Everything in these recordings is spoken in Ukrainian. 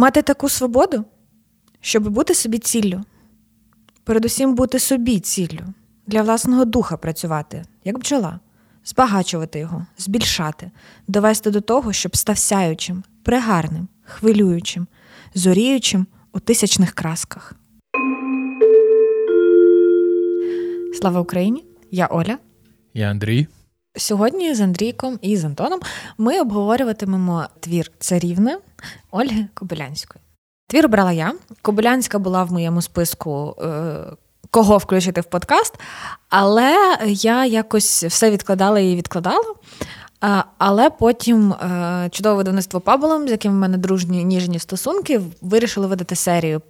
Мати таку свободу, щоб бути собі ціллю, передусім бути собі ціллю, для власного духа працювати, як бджола, збагачувати його, збільшати, довести до того, щоб став сяючим, пригарним, хвилюючим, зоріючим у тисячних красках. Слава Україні! Я Оля. Я Андрій. Сьогодні з Андрійком і з Антоном ми обговорюватимемо твір царівни Ольги Кобилянської. Твір обрала я. Кобилянська була в моєму списку. Е- Кого включити в подкаст, але я якось все відкладала і відкладала. Але потім е, чудове видавництво Паболом, з яким в мене дружні ніжні стосунки, вирішили видати серію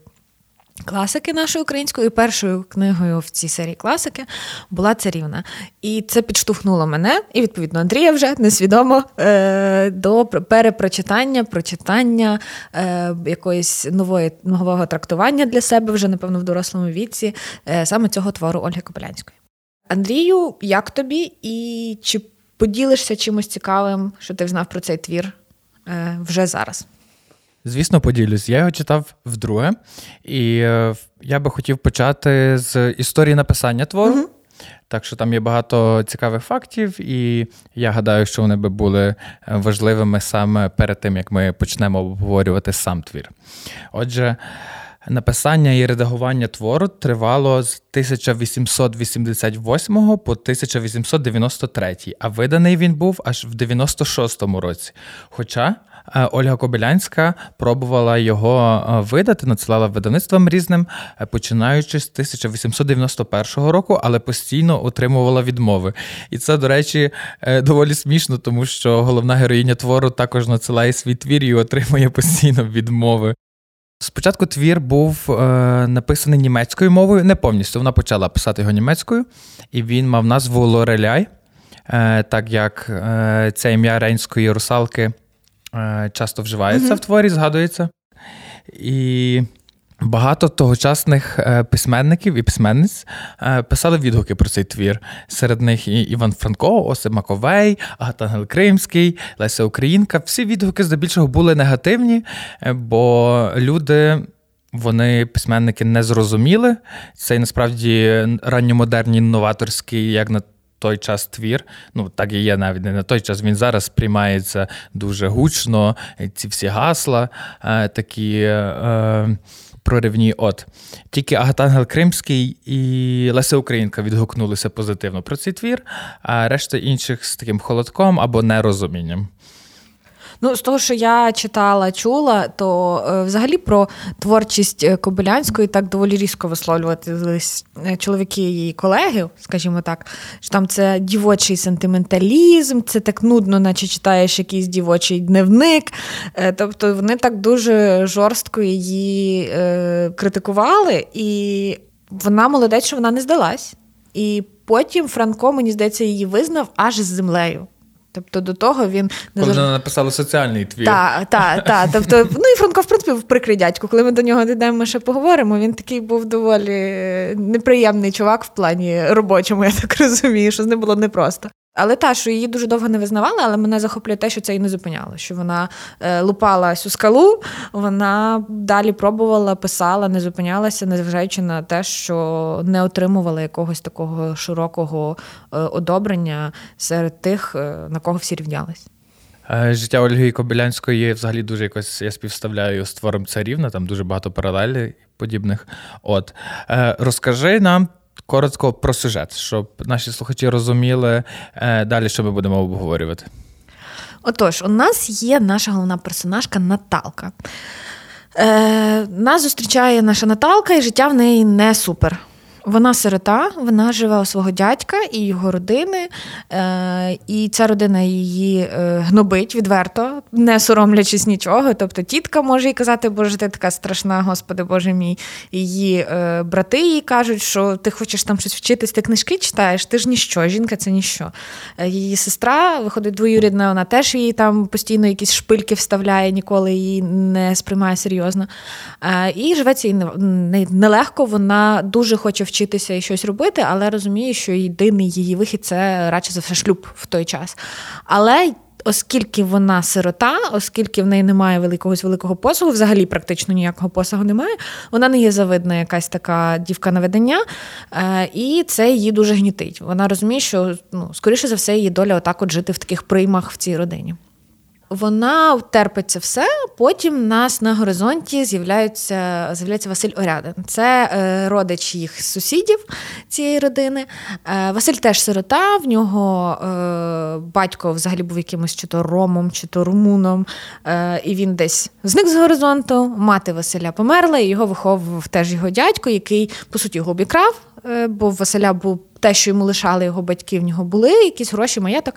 класики нашої української. І першою книгою в цій серії класики була царівна. І це підштовхнуло мене, і відповідно Андрія вже несвідомо е, до перепрочитання, прочитання е, якоїсь нової нового трактування для себе вже, напевно, в дорослому віці, саме цього твору Ольги Кобилянської. Андрію, як тобі і чи поділишся чимось цікавим, що ти знав про цей твір е, вже зараз? Звісно, поділюсь. Я його читав вдруге, і е, я би хотів почати з історії написання твору. Угу. Так що там є багато цікавих фактів, і я гадаю, що вони би були е, важливими саме перед тим, як ми почнемо обговорювати сам твір. Отже, Написання і редагування твору тривало з 1888 по 1893, а виданий він був аж в 96-му році. Хоча Ольга Кобилянська пробувала його е, видати, надсилала видавництвам різним, е, починаючи з 1891 року, але постійно отримувала відмови. І це, до речі, доволі смішно, тому що головна героїня твору також надсилає свій твір і отримує постійно відмови. Спочатку твір був е, написаний німецькою мовою, не повністю. Вона почала писати його німецькою, і він мав назву Лореляй, е, так як е, це ім'я рейнської русалки е, часто вживається mm-hmm. в творі, згадується. І Багато тогочасних е, письменників і письменниць е, писали відгуки про цей твір. Серед них і Іван Франко, Осип Маковей, Агатангел Кримський, Леся Українка. Всі відгуки здебільшого були негативні, е, бо люди. Вони письменники не зрозуміли. Це насправді ранньомодерні новаторський, як на той час твір. Ну так і є навіть не на той час. Він зараз сприймається дуже гучно. Ці всі гасла такі. Е, проривні. От тільки Агатангел Кримський і Леся Українка відгукнулися позитивно про цей твір, а решта інших з таким холодком або нерозумінням. Ну, з того, що я читала, чула, то е, взагалі про творчість е, Кобилянської так доволі різко висловлюватись е, чоловіки її колеги, скажімо так, що там це дівочий сентименталізм, це так нудно, наче читаєш якийсь дівочий дневник. Тобто вони так дуже жорстко її критикували, і вона молодець, що вона не здалась. І потім Франко, мені здається, її визнав аж з землею. Тобто до того він не Коли вона написала соціальний твір. Так, так, так. Тобто, ну і Франко, в принципі, в прикрий дядьку. Коли ми до нього дійдемо, ми ще поговоримо. Він такий був доволі неприємний чувак в плані робочому, я так розумію, що з ним було непросто. Але та, що її дуже довго не визнавали, але мене захоплює те, що це її не зупиняло. Що вона е, лупала цю скалу, вона далі пробувала, писала, не зупинялася, незважаючи на те, що не отримувала якогось такого широкого е, одобрення серед тих, е, на кого всі рівнялись. Життя Ольги Кобилянської взагалі дуже якось я співставляю з твором царівна, там дуже багато паралелей подібних. От розкажи нам коротко про сюжет, щоб наші слухачі розуміли е, далі, що ми будемо обговорювати. Отож, у нас є наша головна персонажка Наталка. Е, Нас зустрічає наша Наталка, і життя в неї не супер. Вона сирота, вона живе у свого дядька і його родини, е, і ця родина її е, гнобить відверто, не соромлячись нічого. Тобто тітка може їй казати, боже, ти така страшна, господи Боже мій. Її е, брати їй кажуть, що ти хочеш там щось вчитись, ти книжки читаєш, ти ж ніщо, жінка це ніщо. Її сестра виходить двоюрідна, вона теж їй там постійно якісь шпильки вставляє, ніколи її не сприймає серйозно. І живеться їй нелегко, вона дуже хоче вчитися і щось робити, але розуміє, що єдиний її вихід це радше за все шлюб в той час. Але Оскільки вона сирота, оскільки в неї немає великогось великого посагу, взагалі практично ніякого посагу немає, вона не є завидна якась така дівка на видання, е, і це її дуже гнітить. Вона розуміє, що ну, скоріше за все її доля отак от жити в таких приймах в цій родині вона терпиться все. Потім нас на горизонті з'являється з'являється Василь Орядин. Це е, родич їх сусідів цієї родини. Е, Василь теж сирота. В нього е, батько взагалі був якимось чи то ромом, чи то румуном. Е, І він десь зник з горизонту. Мати Василя померла, і його виховував теж його дядько, який по суті його обікрав. Е, бо в Василя був те, що йому лишали його батьки, в нього були якісь гроші, маєток.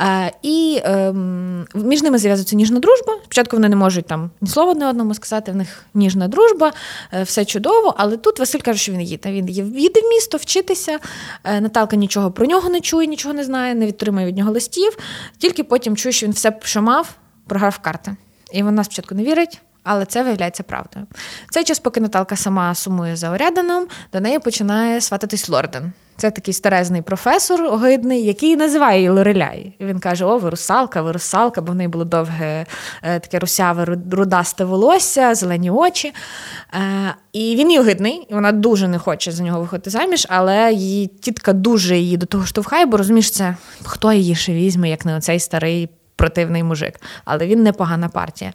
Е, і ем, між ними зв'язується ніжна дружба. Спочатку вони не можуть там ні слова одне одному сказати, в них ніжна дружба, е, все чудово. Але тут Василь каже, що він їде. Він їде в місто вчитися. Наталка нічого про нього не чує, нічого не знає, не відтримує від нього листів. Тільки потім чує, що він все, що мав, програв карти. І вона спочатку не вірить але це виявляється правдою. В цей час, поки Наталка сама сумує за Оряданом, до неї починає свататись Лорден. Це такий старезний професор огидний, який називає її Лореляй. І він каже: О, ви русалка, ви русалка, бо в неї було довге е, таке русяве, рудасте волосся, зелені очі. Е, і він її огидний, і вона дуже не хоче за нього виходити заміж, але її тітка дуже її до того штовхає, бо розумієш, це хто її ще візьме, як не оцей старий противний мужик. Але він непогана партія.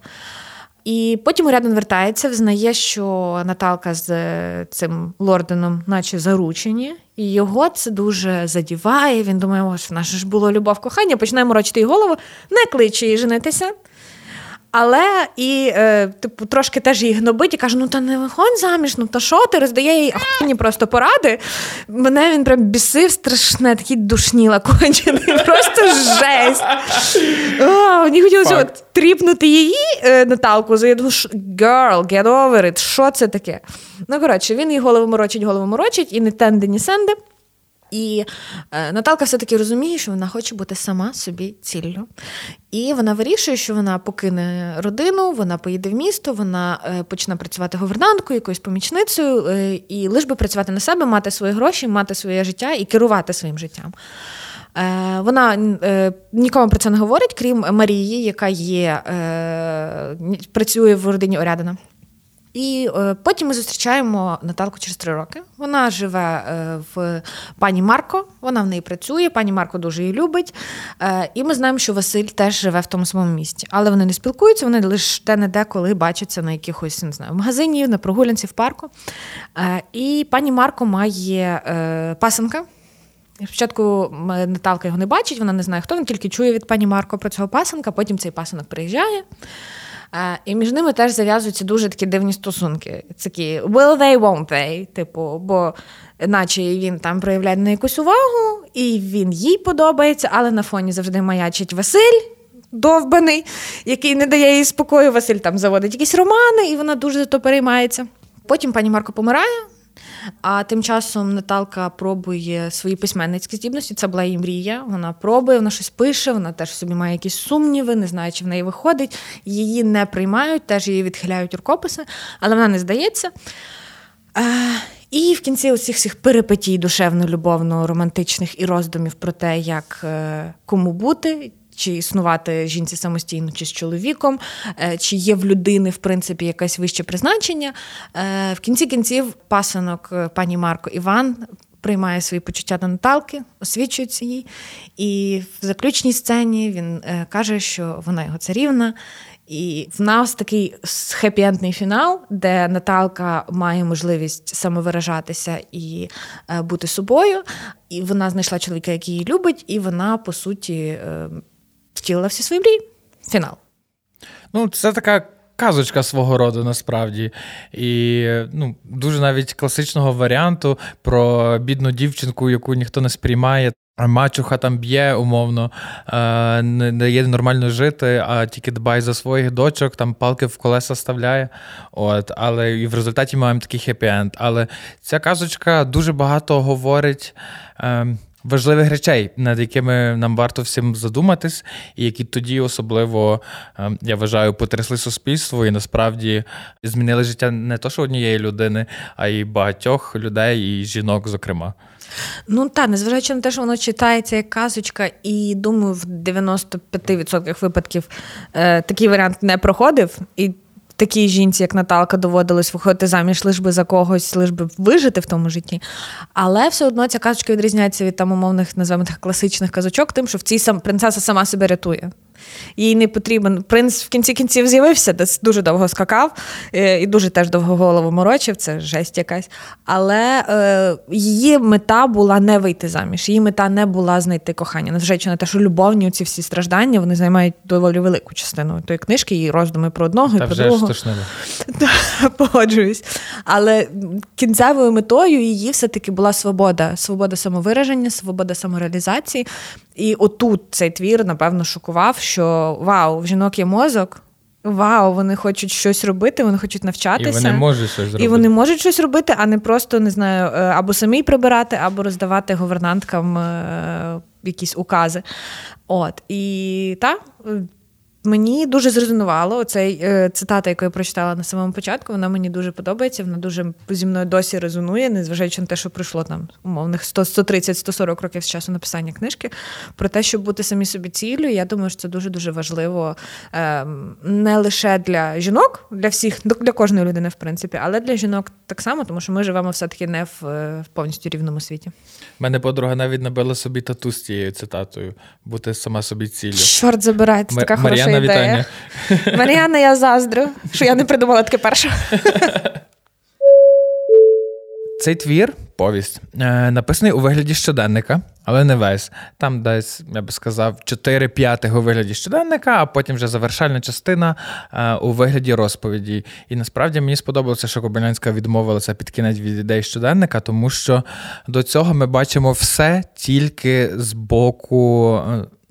І потім Урядин вертається, взнає, що Наталка з е, цим лорденом, наче заручені, і його це дуже задіває. Він думає, ось в нас ж було любов кохання, починає морочити їй голову, не кличе її женитися. Але і, е, типу, трошки теж її гнобить і каже: ну та не виходь заміж, ну та що ти роздає їй охуєнні просто поради. Мене він прям бісив страшне, такий душніла кончений, просто жесть. О, Мені хотілося от, тріпнути її е, Наталку, за girl, get over it, що це таке? Ну, коротше, він їй голову морочить, голову морочить, і не тенди, ні сенди. І е, Наталка все-таки розуміє, що вона хоче бути сама собі ціллю. І вона вирішує, що вона покине родину, вона поїде в місто, вона е, почне працювати говернанткою, якоюсь помічницею, е, і лиш би працювати на себе, мати свої гроші, мати своє життя і керувати своїм життям. Вона нікому про це не говорить, крім Марії, яка є, працює в родині Орядина. І е, потім ми зустрічаємо Наталку через три роки. Вона живе е, в пані Марко, вона в неї працює, пані Марко дуже її любить. Е, і ми знаємо, що Василь теж живе в тому самому місті. Але вони не спілкуються, вони лише те не де коли бачаться на якихось не знаю, в магазині, на прогулянці в парку. Е, і пані Марко має е, пасенка. Спочатку Наталка його не бачить, вона не знає, хто він тільки чує від пані Марко про цього пасенка, потім цей пасенок приїжджає. І між ними теж зав'язуються дуже такі дивні стосунки. Такі will they, won't they, типу, бо наче він там проявляє на якусь увагу, і він їй подобається, але на фоні завжди маячить Василь. Довбаний, який не дає їй спокою. Василь там заводить якісь романи, і вона дуже за то переймається. Потім пані Марко помирає, а тим часом Наталка пробує свої письменницькі здібності. Це була її мрія. Вона пробує, вона щось пише, вона теж собі має якісь сумніви, не знає, чи в неї виходить. Її не приймають, теж її відхиляють рукописи, але вона не здається. І в кінці усіх цих перипетій душевно-любовно-романтичних і роздумів про те, як е, кому бути, чи існувати жінці самостійно, чи з чоловіком, е, чи є в людини, в принципі, якесь вище призначення. Е, в кінці кінців пасанок е, пані Марко Іван. Приймає свої почуття до Наталки, освічується їй, і в заключній сцені він каже, що вона його царівна, і в нас такий хеппі-ендний фінал, де Наталка має можливість самовиражатися і бути собою. І вона знайшла чоловіка, який її любить, і вона по суті втілила всі свої мрії. Фінал. Ну, це така. Казочка свого роду насправді. І ну, дуже навіть класичного варіанту про бідну дівчинку, яку ніхто не сприймає. Мачуха там б'є, умовно, е, не дає нормально жити, а тільки дбає за своїх дочок, там палки в колеса ставляє. От, Але і в результаті маємо такий хеппі-енд. Але ця казочка дуже багато говорить. Ем, важливих речей, над якими нам варто всім задуматись, і які тоді особливо ем, я вважаю потрясли суспільство і насправді змінили життя не то, що однієї людини, а й багатьох людей і жінок, зокрема. Ну так, незважаючи на те, що воно читається як казочка, і думаю, в 95% випадків е, такий варіант не проходив. І такій жінці, як Наталка, доводилось виходити заміж лиш би за когось, лиш би вижити в тому житті. Але все одно ця казочка відрізняється від там умовних, називаємо так, класичних казочок, тим, що в цій сам принцеса сама себе рятує їй не потрібен. Принц в кінці кінців з'явився, десь дуже довго скакав е, і дуже теж довго голову морочив, це жесть якась. Але е, її мета була не вийти заміж. Її мета не була знайти кохання. Незважаючи на те, що любовні ці всі страждання вони займають доволі велику частину тої книжки, і роздуми про одного Та і про другого. Погоджуюсь. Але кінцевою метою її все-таки була свобода, свобода самовираження, свобода самореалізації. І отут цей твір, напевно, шокував, що вау, в жінок є мозок. Вау, вони хочуть щось робити, вони хочуть навчатися. І вони можуть щось зробити. І вони можуть щось робити, а не просто не знаю, е, або самі прибирати, або роздавати говернанткам е, якісь укази. От і так, Мені дуже зрезонувало цей е, цитата, яку я прочитала на самому початку. Вона мені дуже подобається. Вона дуже зі мною досі резонує, незважаючи на те, що пройшло там умовних 130-140 років з часу написання книжки. Про те, щоб бути самі собі ціллю. Я думаю, що це дуже дуже важливо е, не лише для жінок, для всіх, для кожної людини, в принципі, але для жінок так само, тому що ми живемо все-таки не в, в повністю рівному світі. У Мене подруга навіть набила собі тату з цією цитатою, бути сама собі ціллю. Чорт забирайте, така хороша Мар'яна, ідея. вітання. Мар'яна, я заздрю, що я не придумала таке перше. Цей твір, повість, е, написаний у вигляді щоденника, але не весь. Там десь, я би сказав, 4 п'ятих у вигляді щоденника, а потім вже завершальна частина е, у вигляді розповіді. І насправді мені сподобалося, що Кобилянська відмовилася під кінець від ідей щоденника, тому що до цього ми бачимо все тільки з боку.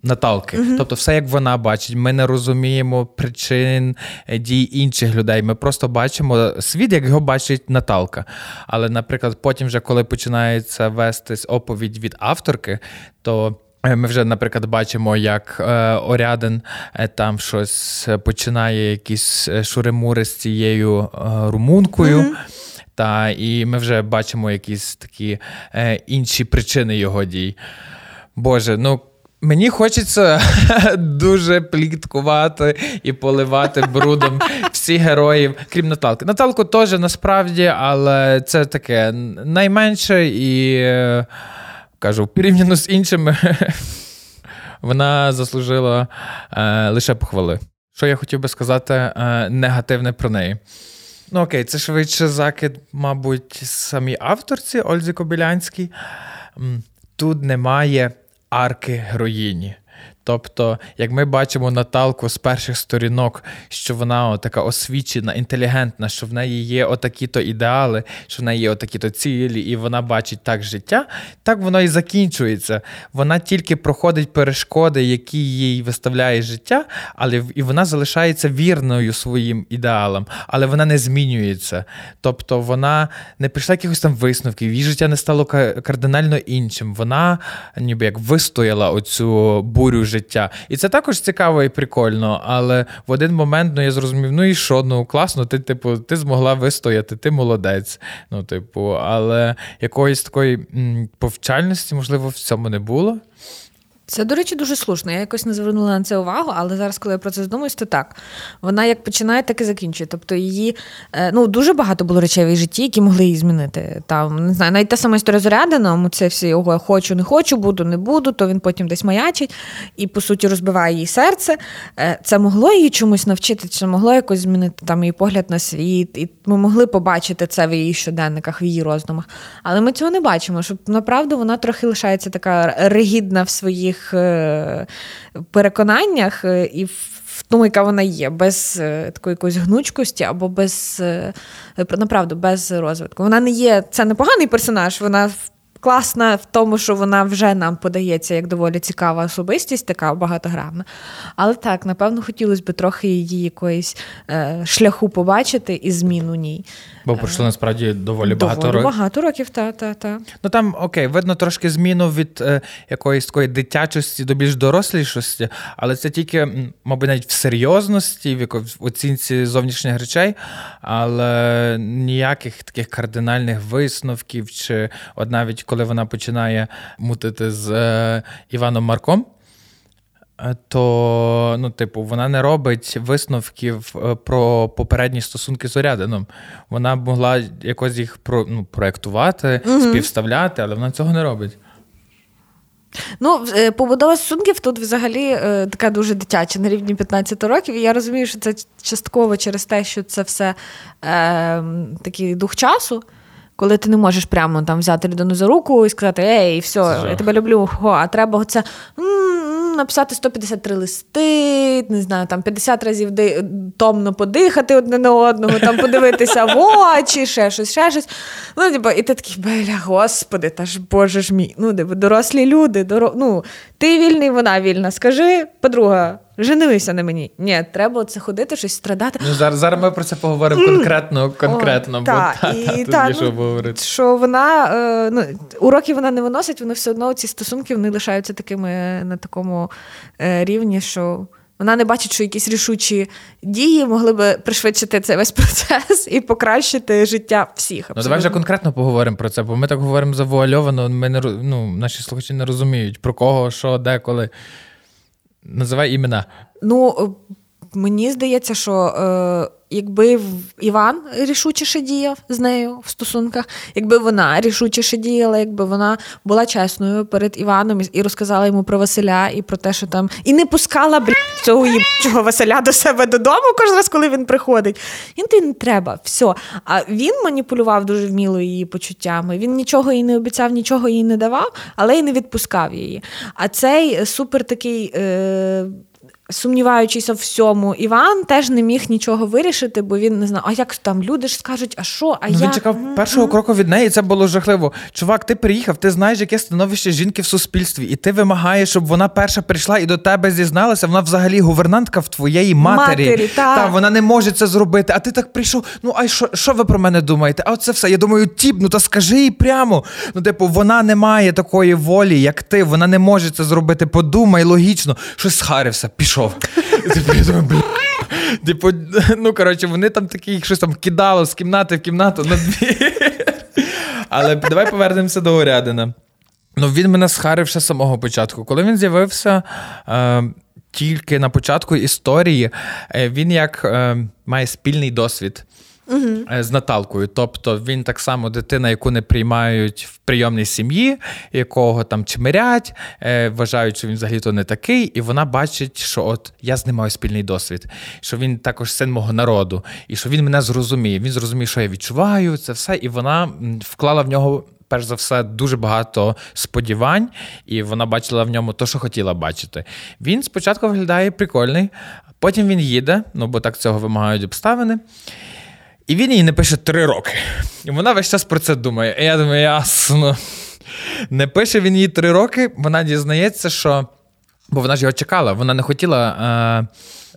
Наталки, uh тобто, все як вона бачить. Ми не розуміємо причин е, дій інших людей. Ми просто бачимо світ, як його бачить Наталка. Але, наприклад, потім, вже коли починається вестись оповідь від авторки, то е, ми вже, наприклад, бачимо, як е, Орядин е, там щось починає якісь шуримури з цією е, румункою. uh Та і ми вже бачимо якісь такі е, інші причини його дій. Боже, ну Мені хочеться дуже пліткувати і поливати брудом всіх героїв, крім Наталки. Наталку теж насправді, але це таке найменше і кажу, порівняно з іншими, вона заслужила е, лише похвали. Що я хотів би сказати е, негативне про неї. Ну, окей, це швидше закид, мабуть, самій авторці Ользі Кобилянській. Тут немає арки героїні. Тобто, як ми бачимо Наталку з перших сторінок, що вона така освічена, інтелігентна, що в неї є отакі-то ідеали, що в неї є отакі-то цілі, і вона бачить так життя, так воно і закінчується. Вона тільки проходить перешкоди, які їй виставляє життя, але і вона залишається вірною своїм ідеалам, але вона не змінюється. Тобто вона не прийшла якихось там висновків, її життя не стало кардинально іншим. Вона ніби як вистояла оцю бурю життя. І це також цікаво і прикольно, але в один момент ну, я зрозумів, ну і що, ну класно, ти, типу, ти змогла вистояти, ти молодець. Ну, типу, але якоїсь такої м, повчальності, можливо, в цьому не було. Це, до речі, дуже слушно. Я якось не звернула на це увагу, але зараз, коли я про це задумуюсь, то так. Вона як починає, так і закінчує. Тобто її е, ну, дуже багато було речей в її житті, які могли її змінити. Там, не знаю, навіть та сама історія з Орядином, це всі його хочу, не хочу, буду, не буду, то він потім десь маячить і, по суті, розбиває її серце. Е, це могло її чомусь навчити, це могло якось змінити там її погляд на світ. І ми могли побачити це в її щоденниках, в її роздумах. Але ми цього не бачимо, щоб направду вона трохи лишається така ригідна в своїх своїх е, переконаннях е, і в тому, яка вона є, без е, такої якоїсь гнучкості або без направду, без розвитку. Вона не є, це не поганий персонаж, вона класна в тому, що вона вже нам подається як доволі цікава особистість, така багатогранна. Але так, напевно, хотілося б трохи її якоїсь е, шляху побачити і змін у ній. Бо пройшло насправді доволі багато років. багато років, та, та, та. Ну там окей, видно трошки зміну від е, якоїсь такої дитячості до більш дорослішості, але це тільки, мабуть, навіть в серйозності, в, яко, оцінці зовнішніх речей, але ніяких таких кардинальних висновків, чи от навіть коли вона починає мутити з е, Іваном Марком. Е, то, ну, типу, вона не робить висновків е, про попередні стосунки з Орядином. Вона могла якось їх про, ну, проектувати, угу. співставляти, але вона цього не робить. Ну, е, побудова стосунків тут взагалі така дуже дитяча на рівні 15 років. І я розумію, що це частково через те, що це все е, такий дух часу коли ти не можеш прямо там взяти людину за руку і сказати Ей, все, я тебе люблю, Хо, а треба оце написати 153 листи, не знаю, там 50 разів ди... томно подихати одне на одного, там подивитися в очі, ще щось, ще щось. Ну, типу, І ти такий, бля, господи, та ж боже ж мій. Ну, типу, дорослі люди, доро... ну, ти вільний, вона вільна. Скажи, подруга. Женилися на мені. Ні, треба це ходити, щось страдати. Ну, Зараз зараз ми про це поговоримо конкретно, конкретно, О, бо та, та, і, та, та, що ну, говорити. Що вона е, ну, уроки вона не виносить, вони все одно ці стосунки вони лишаються такими на такому е, рівні, що. Вона не бачить, що якісь рішучі дії могли би пришвидшити цей весь процес і покращити життя всіх. Абсолютно. Ну давай вже конкретно поговоримо про це, бо ми так говоримо завуальовано. Ми не ну, наші слухачі не розуміють про кого, що, де, коли. Називай імена. Ну, мені здається, що е, якби Іван рішучіше діяв з нею в стосунках, якби вона рішучіше діяла, якби вона була чесною перед Іваном і розказала йому про Василя і про те, що там і не пускала б цього їбчого Василя до себе додому кожен раз, коли він приходить. Їм ти не треба, все. А він маніпулював дуже вміло її почуттями. Він нічого їй не обіцяв, нічого їй не давав, але й не відпускав її. А цей супер такий. Е- сумніваючись у всьому, Іван теж не міг нічого вирішити, бо він не знав, а як там люди ж скажуть, а що? А ну, як? Він чекав першого кроку від неї, і це було жахливо. Чувак, ти приїхав, ти знаєш, яке становище жінки в суспільстві, і ти вимагаєш, щоб вона перша прийшла і до тебе зізналася. Вона взагалі гувернантка в твоєї матері. матері та. та вона не може це зробити. А ти так прийшов. Ну а що що ви про мене думаєте? А оце все. Я думаю, тіп, ну та скажи їй прямо. Ну, типу, вона не має такої волі, як ти. Вона не може це зробити. Подумай логічно, щось схарився, пішов. Типу, думаю, бля. Типу, ну коротше, вони там такі щось там кидало з кімнати в кімнату на дві. Але давай повернемося до Орядина. Ну, він мене схарив ще з самого початку. Коли він з'явився е, тільки на початку історії, е, він як е, має спільний досвід угу. з Наталкою. Тобто він так само дитина, яку не приймають в прийомній сім'ї, якого там чмирять, е, вважають, що він взагалі-то не такий, і вона бачить, що от я з ним маю спільний досвід, що він також син мого народу, і що він мене зрозуміє. Він зрозуміє, що я відчуваю це все, і вона вклала в нього. Перш за все, дуже багато сподівань, і вона бачила в ньому те, що хотіла бачити. Він спочатку виглядає прикольний, потім він їде, ну бо так цього вимагають обставини. І він їй не пише три роки. І вона весь час про це думає. І я думаю, ясно. Не пише він їй три роки, вона дізнається, що. Бо вона ж його чекала, вона не хотіла е,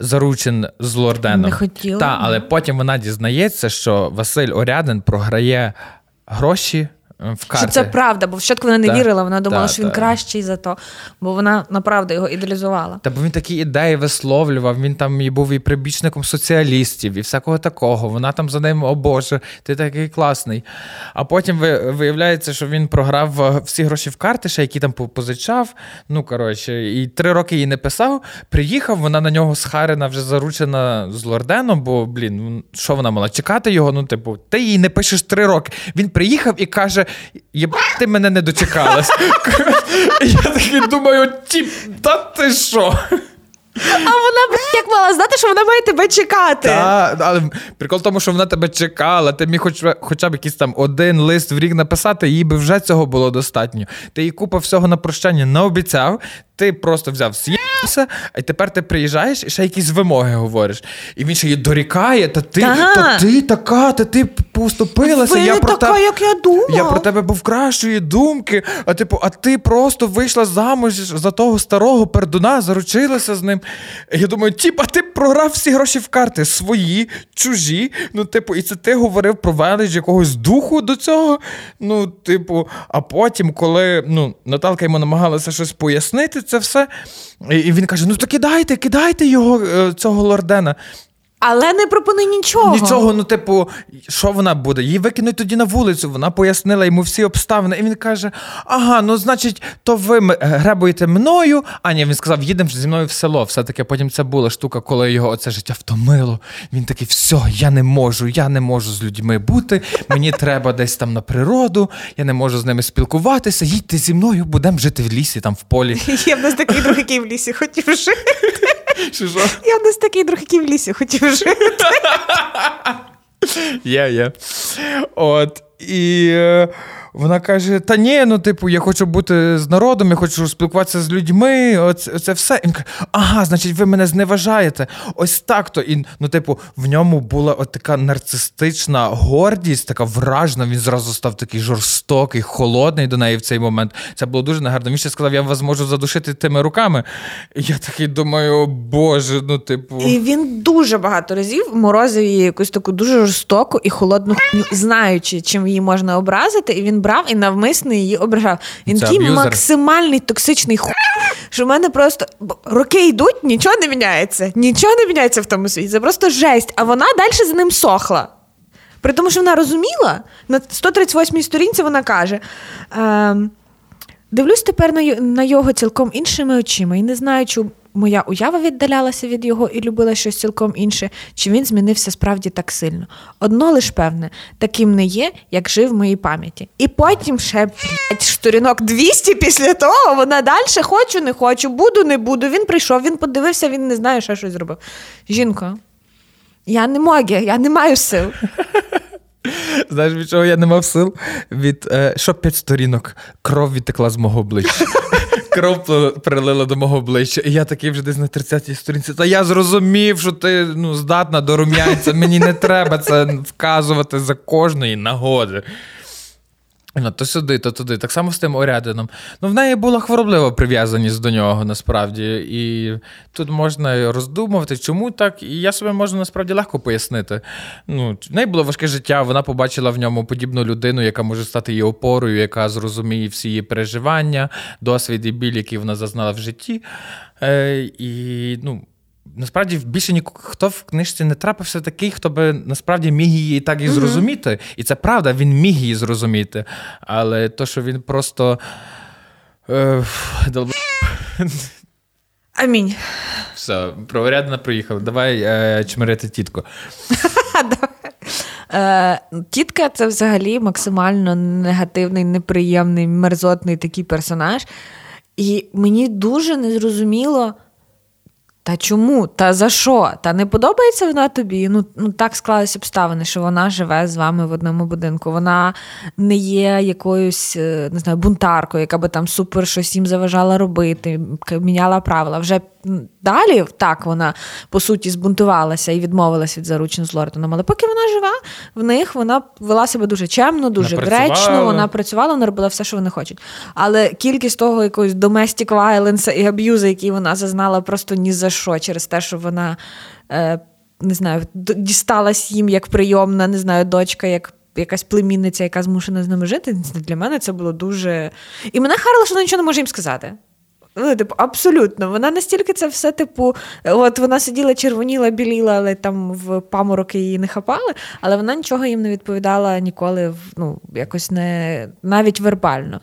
заручин з Лорденом. Не хотіла. Та, але потім вона дізнається, що Василь Орядин програє гроші в карти. Що це правда, бо спочатку вона не та, вірила, вона думала, та, що він та. кращий за то, бо вона направду його ідеалізувала. Та бо він такі ідеї висловлював, він там і був і прибічником соціалістів, і всякого такого. Вона там за ним, о Боже, ти такий класний. А потім виявляється, що він програв е, всі гроші в карти, ще які там позичав. Ну, коротше, і три роки їй не писав. Приїхав, вона на нього схарена, вже заручена з Лорденом, бо, блін, що вона мала? Чекати його? Ну, типу, ти їй не пишеш три роки. Він приїхав і каже єб, ти мене не дочекалась. Я такий думаю, тіп, та ти що? А вона як мала знати, що вона має тебе чекати. Так, але прикол в тому, що вона тебе чекала. Ти міг хоч, хоча б якийсь там один лист в рік написати, їй би вже цього було достатньо. Ти їй купа всього на прощання не обіцяв. Ти просто взяв з'ївся, і тепер ти приїжджаєш і ще якісь вимоги говориш. І він ще її дорікає, та ти та ти така, та ти поступилася. Ви я не про така, те... як я думав. Я про тебе був кращої думки. А типу, а ти просто вийшла замуж за того старого пердуна, заручилася з ним. Я думаю, типа, ти програв всі гроші в карти свої, чужі. Ну, типу, і це ти говорив про велич якогось духу до цього. Ну, типу, а потім, коли ну, Наталка йому намагалася щось пояснити, це все. І він каже: Ну то кидайте, кидайте його, е, цього лордена. Але не пропонуй нічого. Нічого, ну, типу, що вона буде? Її викинуть тоді на вулицю. Вона пояснила йому всі обставини. І він каже: Ага, ну значить, то ви гребуєте мною. А ні, він сказав, їдемо зі мною в село. Все-таки потім це була штука, коли його оце життя втомило. Він такий, все, я не можу, я не можу з людьми бути. Мені треба десь там на природу, я не можу з ними спілкуватися. Їдьте зі мною, будемо жити в лісі, там в полі. Є в нас такий друг, який в лісі хотів жити. Що, що? Я в нас такий друг, який в лісі хотів жити. Є, є. От. І е, вона каже: Та ні, ну, типу, я хочу бути з народом, я хочу спілкуватися з людьми. Оце, оце все. І він каже, ага, значить, ви мене зневажаєте. Ось так то. І, ну, типу, в ньому була от така нарцистична гордість, така вражна. Він зразу став такий жорстокий, холодний до неї в цей момент. Це було дуже негарно. Він ще сказав, я вас можу задушити тими руками. І я такий думаю, о Боже, ну, типу. І він дуже багато разів морозив її якусь таку дуже жорстоку і холодну знаючи, чим її можна образити. І він брав і навмисно її ображав. Він такий максимальний токсичний хуй, що в мене просто роки йдуть, нічого не міняється. Нічого не міняється в тому світі. Це просто жесть. А вона далі за ним сохла. При тому, що вона розуміла, на 138-й сторінці вона каже. Ем, Дивлюсь тепер на, його цілком іншими очима і не знаю, моя уява віддалялася від його і любила щось цілком інше, чи він змінився справді так сильно. Одно лиш певне, таким не є, як жив в моїй пам'яті. І потім ще блядь, сторінок 200 після того вона далі хочу, не хочу, буду, не буду. Він прийшов, він подивився, він не знає, що щось зробив. Жінко, я не можу, я не маю сил. Знаєш, від чого я не мав сил? Від е, що п'ять сторінок, кров відтекла з мого обличчя. Кров прилила до мого обличчя. І я такий вже десь на 30-й сторінці. Та я зрозумів, що ти ну, здатна до рум'янця. Мені не треба це вказувати за кожної нагоди. Ну, то сюди, то туди. Так само з тим Орядином. Ну, в неї була хвороблива прив'язаність до нього, насправді. І тут можна роздумувати, чому так. І я собі можу насправді легко пояснити. Ну, в неї було важке життя, вона побачила в ньому подібну людину, яка може стати її опорою, яка зрозуміє всі її переживання, досвід і біль, який вона зазнала в житті. Е, і, ну, Насправді більше ніхто в книжці не трапився такий, хто би насправді міг її так і зрозуміти. І це правда, він міг її зрозуміти. Але то, що він просто. Е, долб... Амінь. Все, проварядна проїхали. Давай е, чмирити тітку. Е, Тітка це взагалі максимально негативний, неприємний, мерзотний такий персонаж. І мені дуже незрозуміло. Та чому? Та за що? Та не подобається вона тобі? Ну, ну так склалися обставини, що вона живе з вами в одному будинку. Вона не є якоюсь е, не знаю, бунтаркою, яка би там супер щось їм заважала робити, міняла правила. Вже далі так вона по суті збунтувалася і відмовилася від заручень з Лортоном. Але поки вона жива, в них вона вела себе дуже чемно, дуже Вона працювала. гречно. Вона працювала, вона робила все, що вони хочуть. Але кількість того якогось domestic violence і аб'юзу, який вона зазнала просто ні за що, через те, що вона е, не знаю, дісталась їм як прийомна, не знаю, дочка, як. Якась племінниця, яка змушена з ними жити, для мене це було дуже. І мене харило, що вона нічого не може їм сказати. Ну, типу, абсолютно. Вона настільки це все, типу, от вона сиділа, червоніла, біліла, але там в памороки її не хапали, але вона нічого їм не відповідала ніколи, ну, якось не навіть вербально.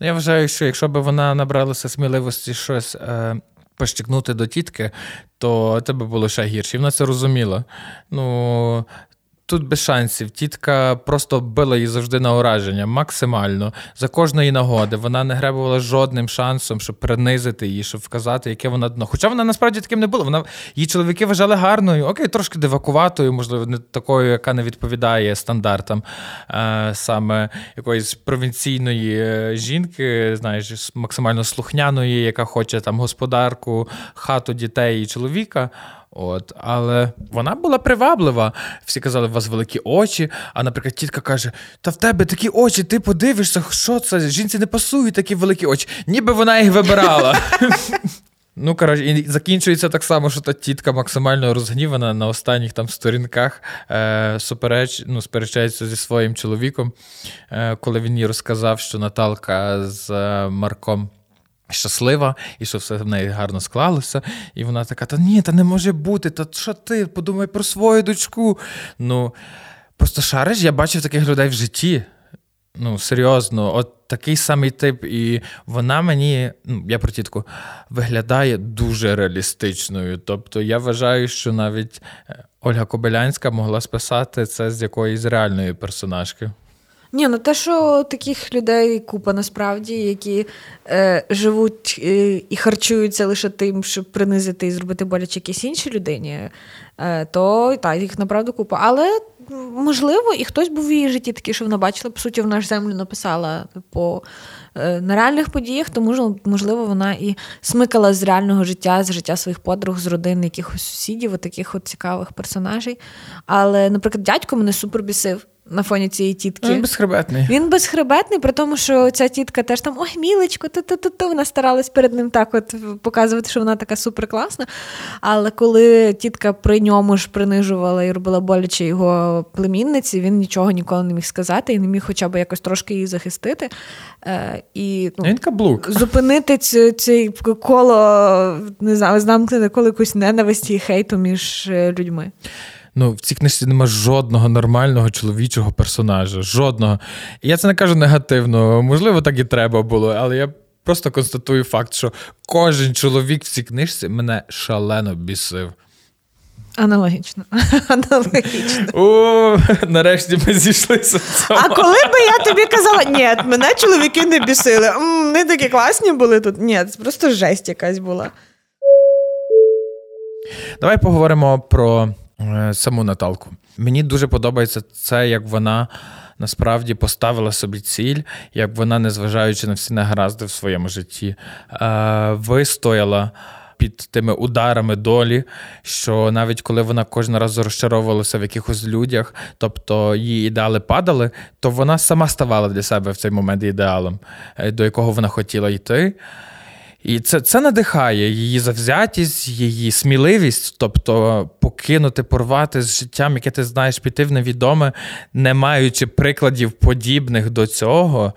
Ну, Я вважаю, що якщо б вона набралася сміливості щось е, пощикнути до тітки, то це би було ще гірше. Вона це розуміла. Ну, тут без шансів. Тітка просто била її завжди на ураження, максимально за кожної нагоди. Вона не гребувала жодним шансом, щоб принизити її, щоб вказати, яке вона дно. Хоча вона насправді таким не була. Вона її чоловіки вважали гарною, окей, трошки дивакуватою, можливо, не такою, яка не відповідає стандартам е, саме якоїсь провінційної е, жінки, знаєш, максимально слухняної, яка хоче там господарку, хату дітей і чоловіка. От, Але вона була приваблива. Всі казали, у вас великі очі. А, наприклад, тітка каже: Та в тебе такі очі, ти подивишся, що це? Жінці не пасують такі великі очі, ніби вона їх вибирала. Ну, коротше, і закінчується так само, що та тітка максимально розгнівана на останніх там сторінках, е, супереч, ну, сперечається зі своїм чоловіком, е, коли він їй розказав, що Наталка з е, Марком щаслива, і що все в неї гарно склалося. І вона така: Та ні, та не може бути, та що ти? Подумай про свою дочку. Ну, просто шариш, я бачив таких людей в житті. Ну, серйозно, от такий самий тип, і вона мені, ну, я про тітку, виглядає дуже реалістичною. Тобто, я вважаю, що навіть е, Ольга Кобилянська могла списати це з якоїсь реальної персонажки. Ні, ну те, що таких людей купа насправді, які е, живуть е, і харчуються лише тим, щоб принизити і зробити боляче якійсь іншій людині, е, то так, їх направду купа. Але можливо, і хтось був в її житті такий, що вона бачила, по суті, вона ж землю написала по е, на реальних подіях, тому можливо, вона і смикала з реального життя, з життя своїх подруг, з родин, якихось сусідів, таких от цікавих персонажей. Але, наприклад, дядько мене супер бісив на фоні цієї тітки. Він безхребетний. Він безхребетний, при тому, що ця тітка теж там ой, мілечко, ту-ту-ту-ту. Вона старалась перед ним так от показувати, що вона така суперкласна. Але коли тітка при ньому ж принижувала і робила боляче його племінниці, він нічого ніколи не міг сказати і не міг хоча б якось трошки її захистити. Е, і ну, Він каблук. Зупинити цей коло не знаю, замкнути коло якусь ненависті і хейту між е, людьми. Ну, в цій книжці немає жодного нормального чоловічого персонажа. Жодного. І я це не кажу негативно, можливо, так і треба було, але я просто констатую факт, що кожен чоловік в цій книжці мене шалено бісив. Аналогічно. Аналогічно. О, нарешті ми зійшлися. А коли би я тобі казала, ні, мене чоловіки не бісили. Вони такі класні були тут. Ні, це просто жесть якась була. Давай поговоримо про саму Наталку. Мені дуже подобається це, як вона насправді поставила собі ціль, як вона, незважаючи на всі негаразди в своєму житті, е, вистояла. Під тими ударами долі, що навіть коли вона кожен раз розчаровувалася в якихось людях, тобто її ідеали падали, то вона сама ставала для себе в цей момент ідеалом, е, до якого вона хотіла йти. І це це надихає її завзятість, її сміливість, тобто покинути, порвати з життям, яке ти знаєш, піти в невідоме, не маючи прикладів подібних до цього.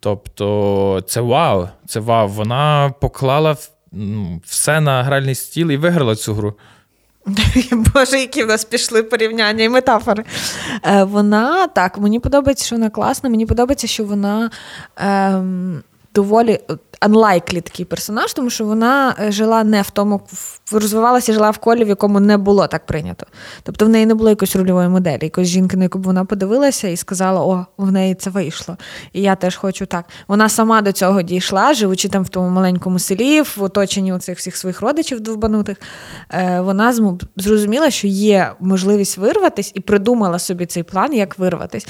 Тобто, це вау, це вау. Вона поклала ну, все на гральний стіл і виграла цю гру. Боже, які в нас пішли порівняння і метафори. Е, Вона так, мені подобається, що вона класна. Мені подобається, що вона. Е, доволі unlikely такий персонаж, тому що вона е, жила не в тому, розвивалася, жила в колі, в якому не було так прийнято. Тобто в неї не було якоїсь рольової моделі, якоїсь жінки, на яку б вона подивилася і сказала: О, в неї це вийшло. І я теж хочу так. Вона сама до цього дійшла, живучи там в тому маленькому селі, в оточенні цих всіх своїх родичів довбанутих. Е, вона зрозуміла, що є можливість вирватися, і придумала собі цей план, як вирватися.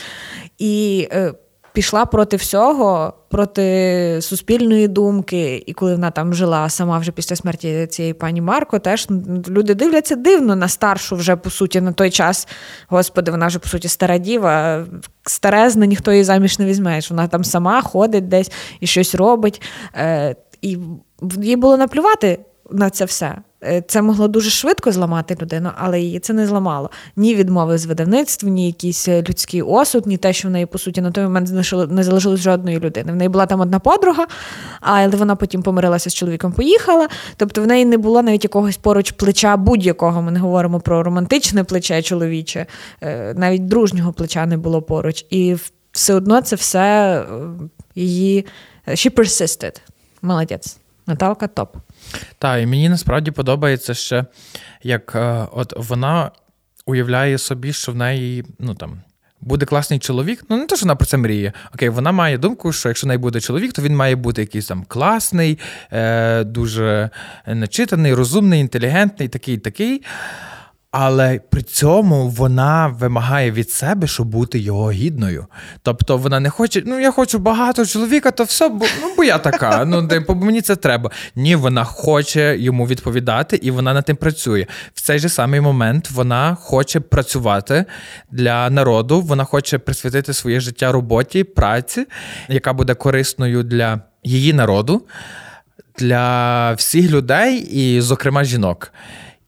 І е, пішла проти всього, проти суспільної думки. І коли вона там жила сама вже після смерті цієї пані Марко, теж люди дивляться дивно на старшу вже по суті на той час. Господи, вона вже по суті стара діва, старезна, ніхто її заміж не візьме. Вона там сама ходить десь і щось робить. Е, і їй було наплювати на це все. Е, це могло дуже швидко зламати людину, але її це не зламало. Ні відмови з видавництв, ні якийсь е, людський осуд, ні те, що в неї, по суті, на той момент не залишилось жодної людини. В неї була там одна подруга, але вона потім помирилася з чоловіком, поїхала. Тобто в неї не було навіть якогось поруч плеча будь-якого. Ми не говоримо про романтичне плече чоловіче, е, навіть дружнього плеча не було поруч. І все одно це все її she persisted. Молодець. Наталка топ. Так, і мені насправді подобається ще, як е, от вона уявляє собі, що в неї ну там. Буде класний чоловік, ну не те, що вона про це мріє. Окей, вона має думку, що якщо в неї буде чоловік, то він має бути якийсь там класний, е, дуже начитаний, розумний, інтелігентний, такий, такий. Але при цьому вона вимагає від себе, щоб бути його гідною. Тобто вона не хоче, ну я хочу багато чоловіка, то все, бо ну бо я така. Ну бо мені це треба. Ні, вона хоче йому відповідати, і вона над тим працює. В цей же самий момент вона хоче працювати для народу. Вона хоче присвятити своє життя роботі, праці, яка буде корисною для її народу, для всіх людей, і, зокрема, жінок.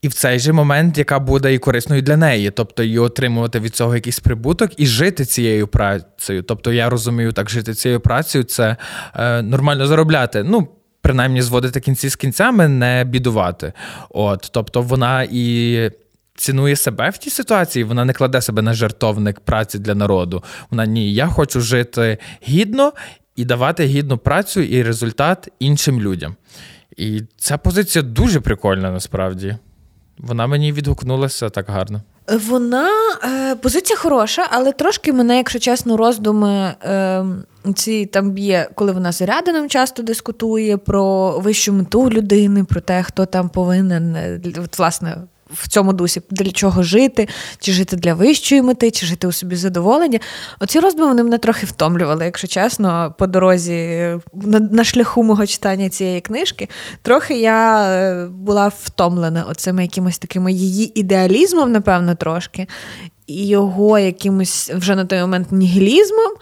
І в цей же момент, яка буде і корисною для неї, тобто і отримувати від цього якийсь прибуток і жити цією працею. Тобто, я розумію, так жити цією працею це е, нормально заробляти. Ну, принаймні, зводити кінці з кінцями, не бідувати. От, тобто, вона і. Цінує себе в тій ситуації, вона не кладе себе на жертовник праці для народу. Вона ні, я хочу жити гідно і давати гідну працю і результат іншим людям. І ця позиція дуже прикольна насправді. Вона мені відгукнулася так гарно. Вона е, позиція хороша, але трошки мене, якщо чесно, роздуми е, ці там б'є, коли вона з Рядином часто дискутує про вищу мету людини, про те, хто там повинен е, власне в цьому дусі, для чого жити, чи жити для вищої мети, чи жити у собі задоволення. Оці роздуми вони мене трохи втомлювали, якщо чесно, по дорозі на, на шляху мого читання цієї книжки. Трохи я е, була втомлена оцими якимось такими її ідеалізмом, напевно, трошки, і його якимось вже на той момент нігілізмом.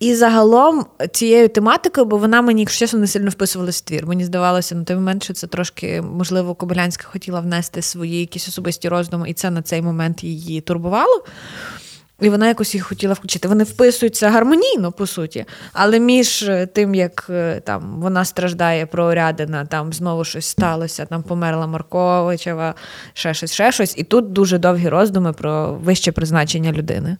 І загалом цією тематикою, бо вона мені, якщо чесно, не сильно вписувалася в твір. Мені здавалося на той момент, що це трошки, можливо, Кобилянська хотіла внести свої якісь особисті роздуми, і це на цей момент її турбувало. І вона якось їх хотіла включити. Вони вписуються гармонійно, по суті, але між тим, як е, там вона страждає про Орядина, там знову щось сталося, там померла Марковичева, ще щось, ще щось. І тут дуже довгі роздуми про вище призначення людини.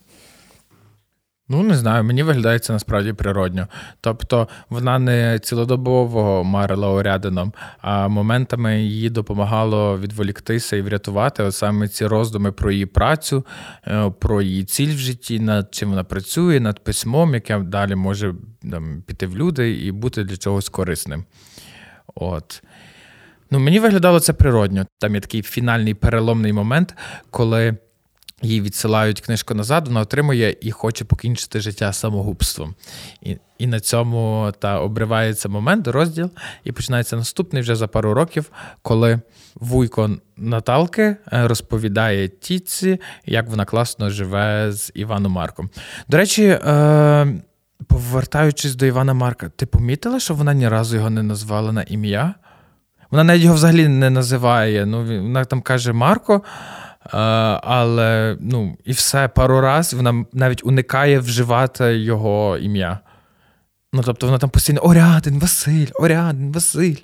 Ну, не знаю, мені виглядає це насправді природньо. Тобто вона не цілодобово марила орядином, а моментами їй допомагало відволіктися і врятувати от саме ці роздуми про її працю, е, про її ціль в житті, над чим вона працює, над письмом, яке далі може там, піти в люди і бути для чогось корисним. От. Ну, Мені виглядало це природньо. Там є такий фінальний переломний момент, коли їй відсилають книжку назад, вона отримує і хоче покінчити життя самогубством. І і на цьому та обривається момент, розділ, і починається наступний вже за пару років, коли вуйко Наталки е, розповідає тітці, як вона класно живе з Іваном Марком. До речі, е, повертаючись до Івана Марка, ти помітила, що вона ні разу його не назвала на ім'я? Вона навіть його взагалі не називає. Ну, Вона там каже Марко. Але ну, і все пару раз вона навіть уникає вживати його ім'я. Ну, тобто вона там постійно Орядин, Василь, Орядин, Василь.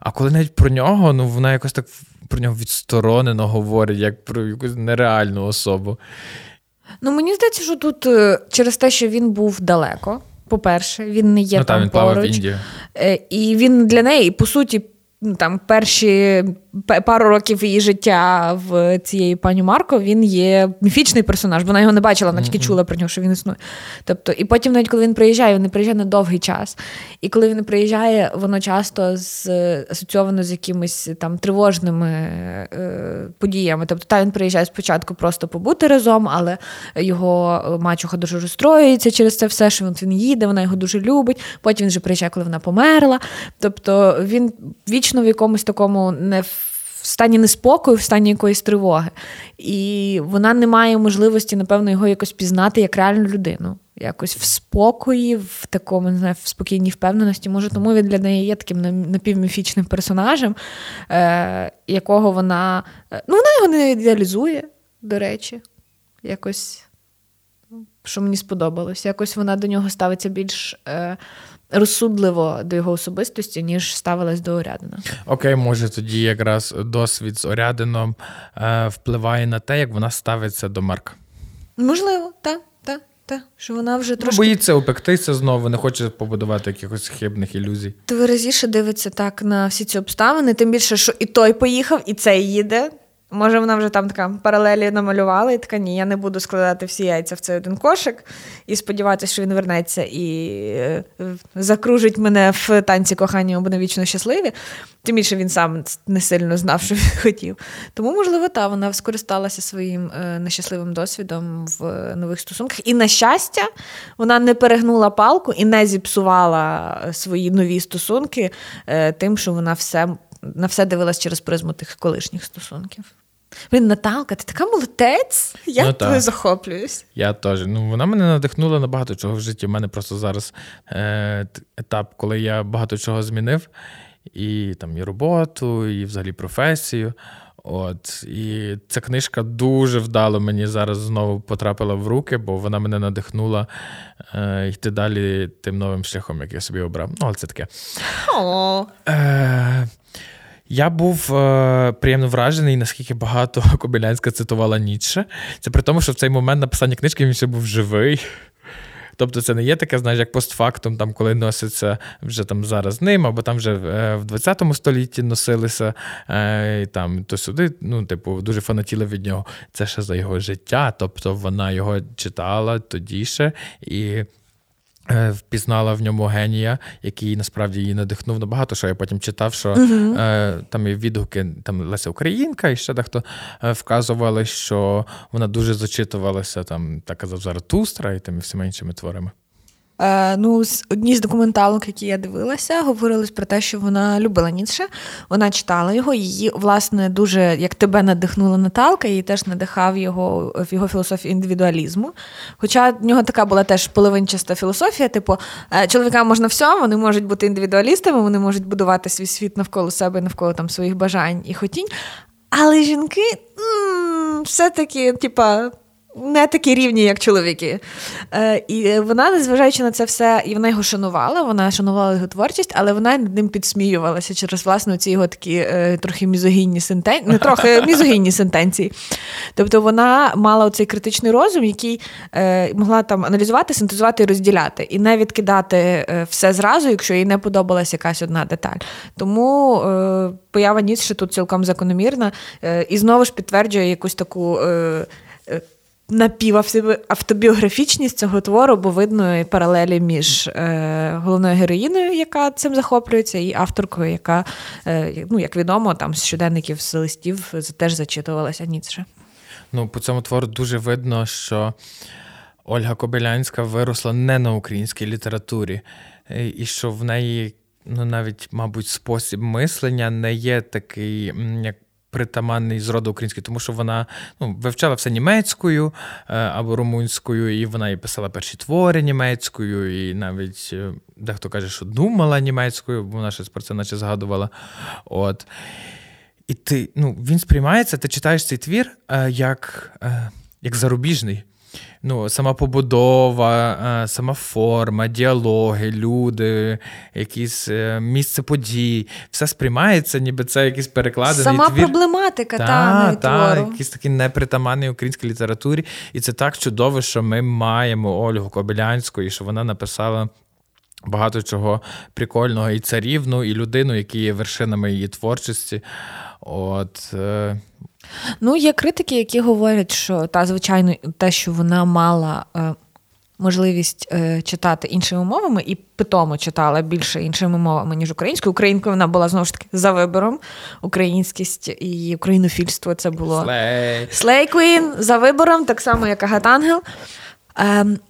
А коли навіть про нього, ну вона якось так про нього відсторонено говорить, як про якусь нереальну особу. Ну, мені здається, що тут е, через те, що він був далеко. По-перше, він не є ну, там, там він поруч. в Індію. Е, і він для неї, по суті, там перші пару років її життя в цієї пані Марко він є міфічний персонаж. Вона його не бачила, вона тільки чула про нього, що він існує. Тобто, і потім, навіть коли він приїжджає, він не приїжджає на довгий час. І коли він приїжджає, воно часто з асоційовано з якимись там тривожними е, подіями. Тобто, та він приїжджає спочатку просто побути разом, але його мачуха дуже розстроюється через це все, що він їде, вона його дуже любить. Потім він вже приїжджає, коли вона померла. Тобто він вічно в якомусь такому не в стані неспокою, в стані якоїсь тривоги. І вона не має можливості, напевно, його якось пізнати як реальну людину. Якось в спокої, в такому не знаю, в спокійній впевненості. Може, тому він для неї є таким напівміфічним персонажем, е, якого вона. Е, ну, вона його не ідеалізує, до речі, якось, що мені сподобалось. Якось вона до нього ставиться більш. Е, розсудливо до його особистості, ніж ставилась до Орядина. Окей, може тоді якраз досвід з Орядином е, впливає на те, як вона ставиться до Марка. Можливо, так. Та, що вона вже трошки... боїться упектися знову, не хоче побудувати якихось хибних ілюзій. Тверезіше дивиться так на всі ці обставини, тим більше, що і той поїхав, і цей їде. Може, вона вже там така паралелі намалювала, і така ні, я не буду складати всі яйця в цей один кошик і сподіватися, що він вернеться і е, закружить мене в танці кохання або навічно щасливі. Тим більше він сам не сильно знав, що він хотів. Тому, можливо, та вона скористалася своїм е, нещасливим досвідом в нових стосунках. І, на щастя, вона не перегнула палку і не зіпсувала свої нові стосунки е, тим, що вона все на все дивилась через призму тих колишніх стосунків. Блін, Наталка, ти така молодець. Я ну, тобою захоплююсь. Я теж. Ну, Вона мене надихнула на багато чого в житті. У мене просто зараз е, етап, коли я багато чого змінив. І там і роботу, і взагалі професію. От. І ця книжка дуже вдало мені зараз знову потрапила в руки, бо вона мене надихнула е, йти далі тим новим шляхом, як я собі обрав. Ну, але це таке. Е, я був е, приємно вражений, наскільки багато Кобилянська цитувала Ніцше. Це при тому, що в цей момент написання книжки він ще був живий. Тобто це не є таке, знаєш, як постфактум, там, коли носиться вже там зараз ним, або там вже е, в 20 столітті носилися е, там то сюди, ну, типу, дуже фанатіли від нього. Це ще за його життя. Тобто вона його читала тоді ще і. Е, впізнала в ньому генія, який насправді її надихнув на багато що я потім читав, що uh-huh. е, там і відгуки там Леся Українка, і ще дехто е, вказували, що вона дуже зачитувалася там, так казав Заратустра і тими всіма іншими творами. Е, ну, одні з документалок, які я дивилася, говорилось про те, що вона любила Ніцше, вона читала його. Її, власне, дуже як тебе надихнула Наталка, її теж надихав його в його філософії індивідуалізму. Хоча в нього така була теж половинчаста філософія, типу, е, чоловікам можна все, вони можуть бути індивідуалістами, вони можуть будувати свій світ навколо себе, навколо там своїх бажань і хотінь. Але жінки все-таки, типа, не такі рівні, як чоловіки. Е, І вона, незважаючи на це все, і вона його шанувала, вона шанувала його творчість, але вона над ним підсміювалася через власне ці його такі е, трохи мізогінні сентенції, не трохи мізогінні сентенції. Тобто вона мала оцей критичний розум, який е, могла там аналізувати, синтезувати і розділяти, і не відкидати е, все зразу, якщо їй не подобалася якась одна деталь. Тому е, поява Ніцше тут цілком закономірна е, і знову ж підтверджує якусь таку. Е, напівавтобіографічність цього твору, бо видно і паралелі між е, головною героїною, яка цим захоплюється, і авторкою, яка, е, ну, як відомо, там з щоденників з листів теж зачитувалася Ніцше. Ну, по цьому твору дуже видно, що Ольга Кобилянська виросла не на українській літературі, і що в неї. Ну, навіть, мабуть, спосіб мислення не є такий, як притаманний з роду української, тому що вона ну, вивчала все німецькою е, або румунською, і вона і писала перші твори німецькою, і навіть е, дехто каже, що думала німецькою, бо вона щось про це наче згадувала. От. І ти, ну, він сприймається, ти читаєш цей твір е, як, як зарубіжний. Ну, Сама побудова, е, сама форма, діалоги, люди, якісь е, місце подій, все сприймається, ніби це якісь перекладений Сама твір. проблематика та, та, та якісь такі непритаманні українській літературі. І це так чудово, що ми маємо Ольгу Кобилянську, і що вона написала. Багато чого прикольного і царівну, і людину, які є вершинами її творчості. От е, Ну, є критики, які говорять, що та, звичайно, те, що вона мала. Е... Можливість е, читати іншими мовами і питомо читала більше іншими мовами, ніж українською. Українкою вона була знову ж таки за вибором. Українськість і українофільство це було Слей Квін за вибором, так само, як Агатангел. Е,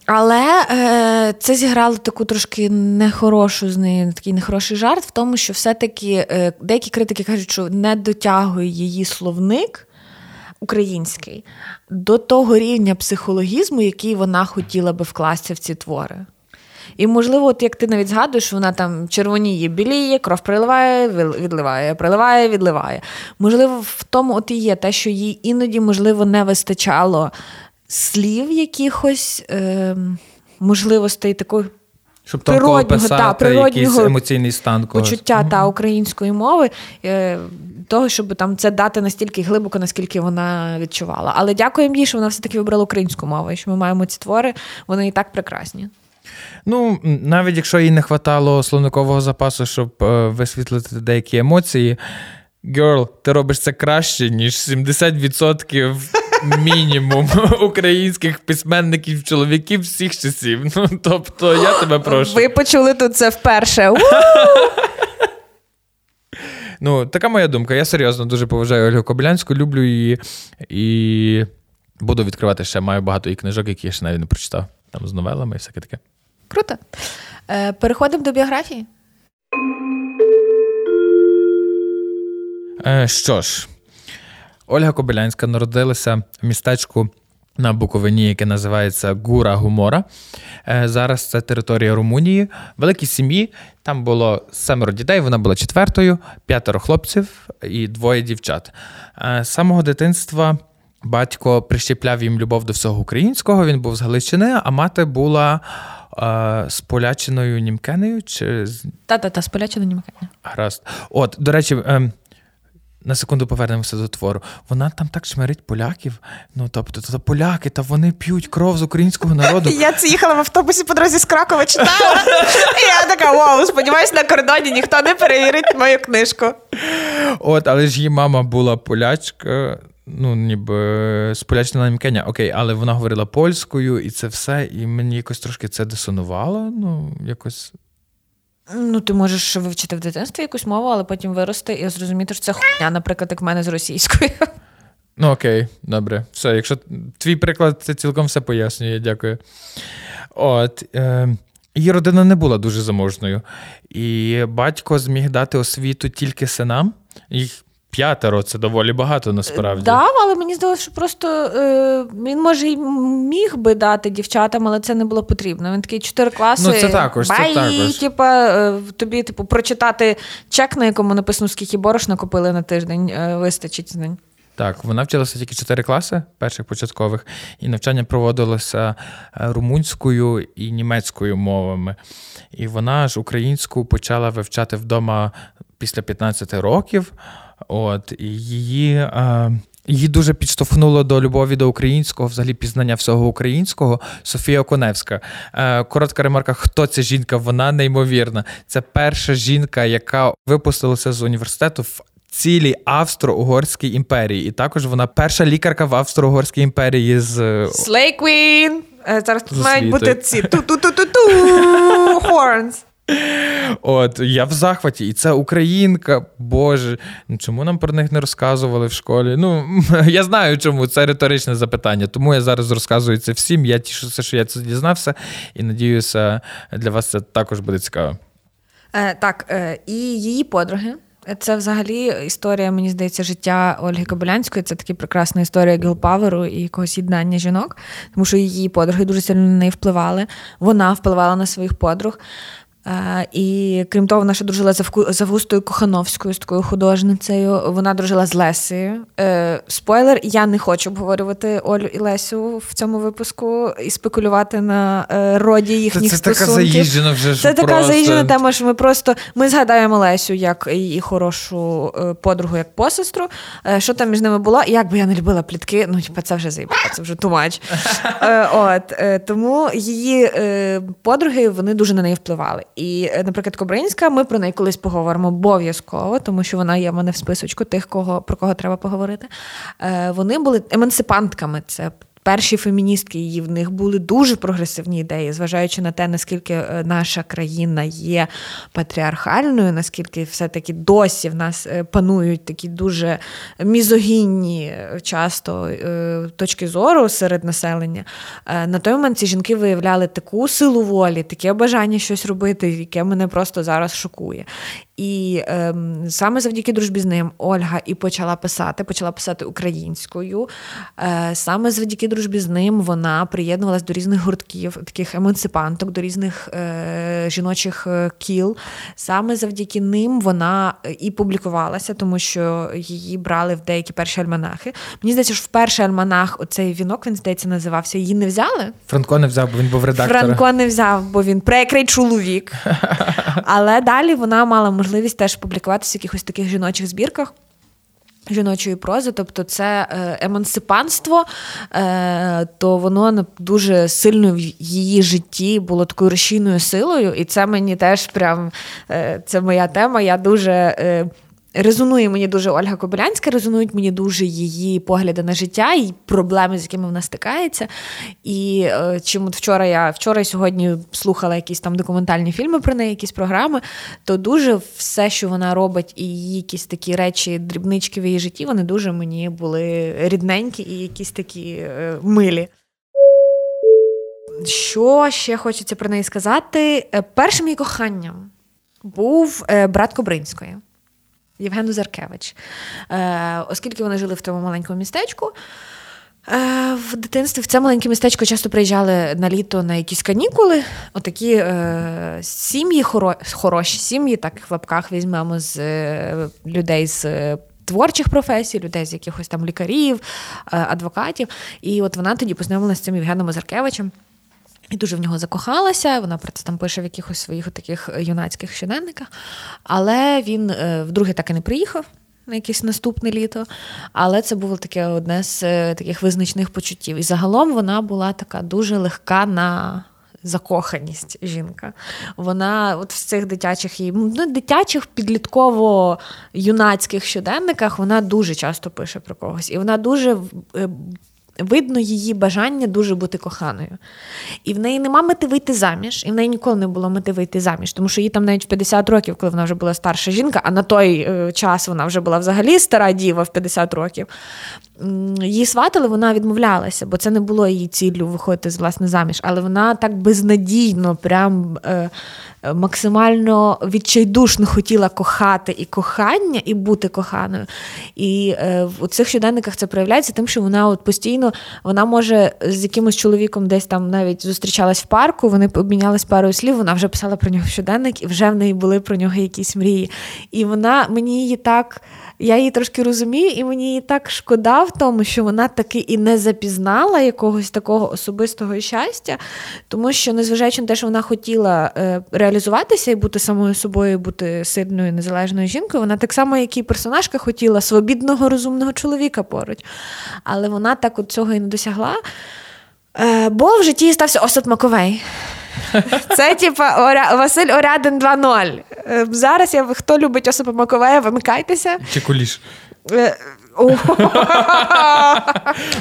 але е, це зіграло таку трошки нехорошу з неї, такий нехороший жарт в тому, що все-таки е, деякі критики кажуть, що не дотягує її словник український до того рівня психологізму, який вона хотіла би вкласти в ці твори. І, можливо, от як ти навіть згадуєш, вона там червоніє, біліє, кров приливає, відливає, приливає, відливає. Можливо, в тому от і є те, що їй іноді, можливо, не вистачало слів якихось, е, можливостей такої. Щоб природнього, та, природнього якийсь емоційний стан когось. почуття mm-hmm. та української мови, е, того, щоб там це дати настільки глибоко, наскільки вона відчувала. Але дякуємо їй, що вона все-таки вибрала українську мову, і що ми маємо ці твори, вони і так прекрасні. Ну, навіть якщо їй не вистачало словникового запасу, щоб е, висвітлити деякі емоції, Girl, ти робиш це краще, ніж 70% мінімум українських письменників, чоловіків всіх часів. Ну, тобто, я тебе прошу. Ви почули тут це вперше. Ну, така моя думка. Я серйозно дуже поважаю Ольгу Кобилянську, люблю її і буду відкривати ще. Маю багато її книжок, які я ще навіть не прочитав. Там з новелами і всяке таке. Круто. Е, Переходимо до біографії. Е, Що ж, Ольга Кобилянська народилася в містечку на Буковині, яке називається Гура Гумора. Е, Зараз це територія Румунії. Великій сім'ї. Там було семеро дітей, вона була четвертою, п'ятеро хлопців і двоє дівчат. Е, З самого дитинства батько прищепляв їм любов до всього українського. Він був з Галичини, а мати була е, з полячиною німкенею чи Та-та-та, з полячено німекання. Гаразд. От, до речі, ем, на секунду повернемося до твору. Вона там так шмирить поляків. Ну, тобто, то поляки, та вони п'ють кров з українського народу. Я це їхала в автобусі по дорозі з Кракова, читала. І я така, вау, сподіваюсь, на кордоні ніхто не перевірить мою книжку. От, але ж її мама була полячка. Ну, ніби з полячного намкення, окей, але вона говорила польською і це все, і мені якось трошки це дисонувало. Ну, якось. Ну, ти можеш вивчити в дитинстві якусь мову, але потім вирости і зрозуміти, що це хуйня, наприклад, як в мене з російською. Ну, окей, добре. Все, якщо твій приклад це цілком все пояснює, дякую. От. Е, її родина не була дуже заможною. І батько зміг дати освіту тільки синам. Їх п'ятеро це доволі багато насправді. Дав, але мені здалося, що просто е, він може й міг би дати дівчатам, але це не було потрібно. Він такий чотири класи. Ну, це також, це також. Типа, е, тобі, типу, прочитати чек, на якому написано, скільки борошна купили на тиждень, е, вистачить з день. Так, вона вчилася тільки 4 класи перших початкових, і навчання проводилося е, румунською і німецькою мовами. І вона ж українську почала вивчати вдома після 15 років. От, і її. Е, Її дуже підштовхнуло до любові до українського, взагалі пізнання всього українського. Софія Оконевська. Е, коротка ремарка: хто ця жінка? Вона неймовірна. Це перша жінка, яка випустилася з університету в цілій Австро-Угорській імперії. І також вона перша лікарка в Австро-Угорській імперії з Queen! Е, Зараз тут мають бути ці ту-ту-ту-ту-ту хорнс. От я в захваті, і це українка. Боже, ну чому нам про них не розказували в школі? Ну я знаю, чому це риторичне запитання. Тому я зараз розказую це всім. Я тішуся, що я це дізнався, і надіюся, для вас це також буде цікаво. Е, так, е, і її подруги. Це взагалі історія, мені здається, життя Ольги Кобилянської. Це така прекрасна історія гілпаверу і якогось єднання жінок, тому що її подруги дуже сильно на неї впливали. Вона впливала на своїх подруг. Е, І крім того, вона ще дружила з Августою Кохановською, з такою художницею. Вона дружила з Лесею. Е, Спойлер, я не хочу обговорювати Олю і Лесю в цьому випуску і спекулювати на е, роді їхніх Це, це така заїжджена вже Це що така просто... заїжджена тема, що ми просто ми згадаємо Лесю як її хорошу подругу, як посестру. Що там між ними було? Як би я не любила плітки, ну типа це вже заїбало, це вже тумач. От тому її подруги вони дуже на неї впливали. І, е, наприклад, Кобринська, ми про неї колись поговоримо обов'язково, тому що вона є в мене в списочку тих, кого про кого треба поговорити. Е, Вони були емансипантками. Це Перші феміністки її в них були дуже прогресивні ідеї, зважаючи на те, наскільки е, наша країна є патріархальною, наскільки все-таки досі в нас е, панують такі дуже мізогінні е, часто точки зору серед населення. На той момент ці жінки виявляли таку силу волі, таке бажання щось робити, яке мене просто зараз шокує. І ем, саме завдяки дружбі з ним Ольга і почала писати, почала писати українською. Е, саме завдяки дружбі з ним вона приєднувалась до різних гуртків, таких емансипанток, до різних е, жіночих е, кіл. Саме завдяки ним вона е, і публікувалася, тому що її брали в деякі перші альманахи. Мені здається, що в перший альманах оцей вінок він здається називався. Її не взяли. Франко не взяв, бо він був редактором. Франко не взяв, бо він прекрий чоловік. Але далі вона мала можливість теж публікуватися в якихось таких жіночих збірках. Жіночої прози, тобто це е, емансипанство, е, то воно дуже сильно в її житті було такою рушійною силою, і це мені теж прям е, це моя тема. Я дуже резонує мені дуже Ольга Кобилянська, резонують мені дуже її погляди на життя і проблеми, з якими вона стикається. І е, чим от вчора я вчора і сьогодні слухала якісь там документальні фільми про неї, якісь програми, то дуже все, що вона робить, і її якісь такі речі, дрібнички в її житті, вони дуже мені були рідненькі і якісь такі е, милі. Що ще хочеться про неї сказати? Е, першим її коханням був е, брат Кобринської. Євген Узаркевич. Е, Оскільки вони жили в тому маленькому містечку. Е, В дитинстві в це маленьке містечко часто приїжджали на літо на якісь канікули. Отакі е, сім'ї, хоро, хороші сім'ї, так в лапках візьмемо з е, людей з. Творчих професій, людей з якихось там лікарів, е, адвокатів. І от вона тоді познайомилася з цим Євгеном Озаркевичем. І дуже в нього закохалася. Вона про це там пише в якихось своїх таких юнацьких щоденниках. Але він е, вдруге так і не приїхав на якесь наступне літо. Але це було таке одне з е, таких визначних почуттів. І загалом вона була така дуже легка на. Закоханість жінка. Вона от в цих дитячих ну, дитячих підлітково-юнацьких щоденниках вона дуже часто пише про когось. І вона дуже е, Видно її бажання дуже бути коханою. І в неї нема мети вийти заміж, і в неї ніколи не було мети вийти заміж, тому що їй там навіть в 50 років, коли вона вже була старша жінка, а на той е, час вона вже була взагалі стара діва в 50 років. Її сватали, вона відмовлялася, бо це не було її ціллю виходити з власне заміж. Але вона так безнадійно, прям е, максимально відчайдушно хотіла кохати і кохання, і бути коханою. І е, у цих щоденниках це проявляється тим, що вона от постійно вона може з якимось чоловіком десь там навіть зустрічалась в парку, вони обмінялись парою слів, вона вже писала про нього щоденник, і вже в неї були про нього якісь мрії. І вона мені її так я її трошки розумію, і мені її так шкода в тому, що вона таки і не запізнала якогось такого особистого щастя, тому що, незважаючи на те, що вона хотіла е, реалізуватися і бути самою собою, бути сильною незалежною жінкою, вона так само, як і персонажка, хотіла свобідного, розумного чоловіка поруч. Але вона так от цього і не досягла. Е, бо в житті стався Осад Маковей. Це, типа, Оря... Василь Орядин 2.0. Е, зараз я хто любить Осипа Маковея, вимикайтеся. Чи куліш? Е,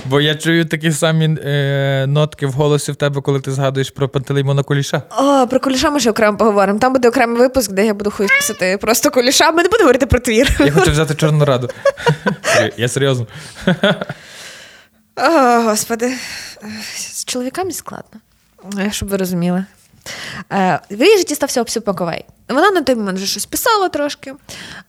Бо я чую такі самі е, нотки в голосі в тебе, коли ти згадуєш про Пантелеймона Куліша. О, Про Куліша ми ще окремо поговоримо. Там буде окремий випуск, де я буду хуй писати просто Куліша. Ми не будемо говорити про твір. Я хочу взяти Чорну Раду. Я серйозно. О, Господи, з чоловіками складно, щоб ви розуміли. Е, в її житті стався обсипаковий. Вона на той момент вже щось писала трошки.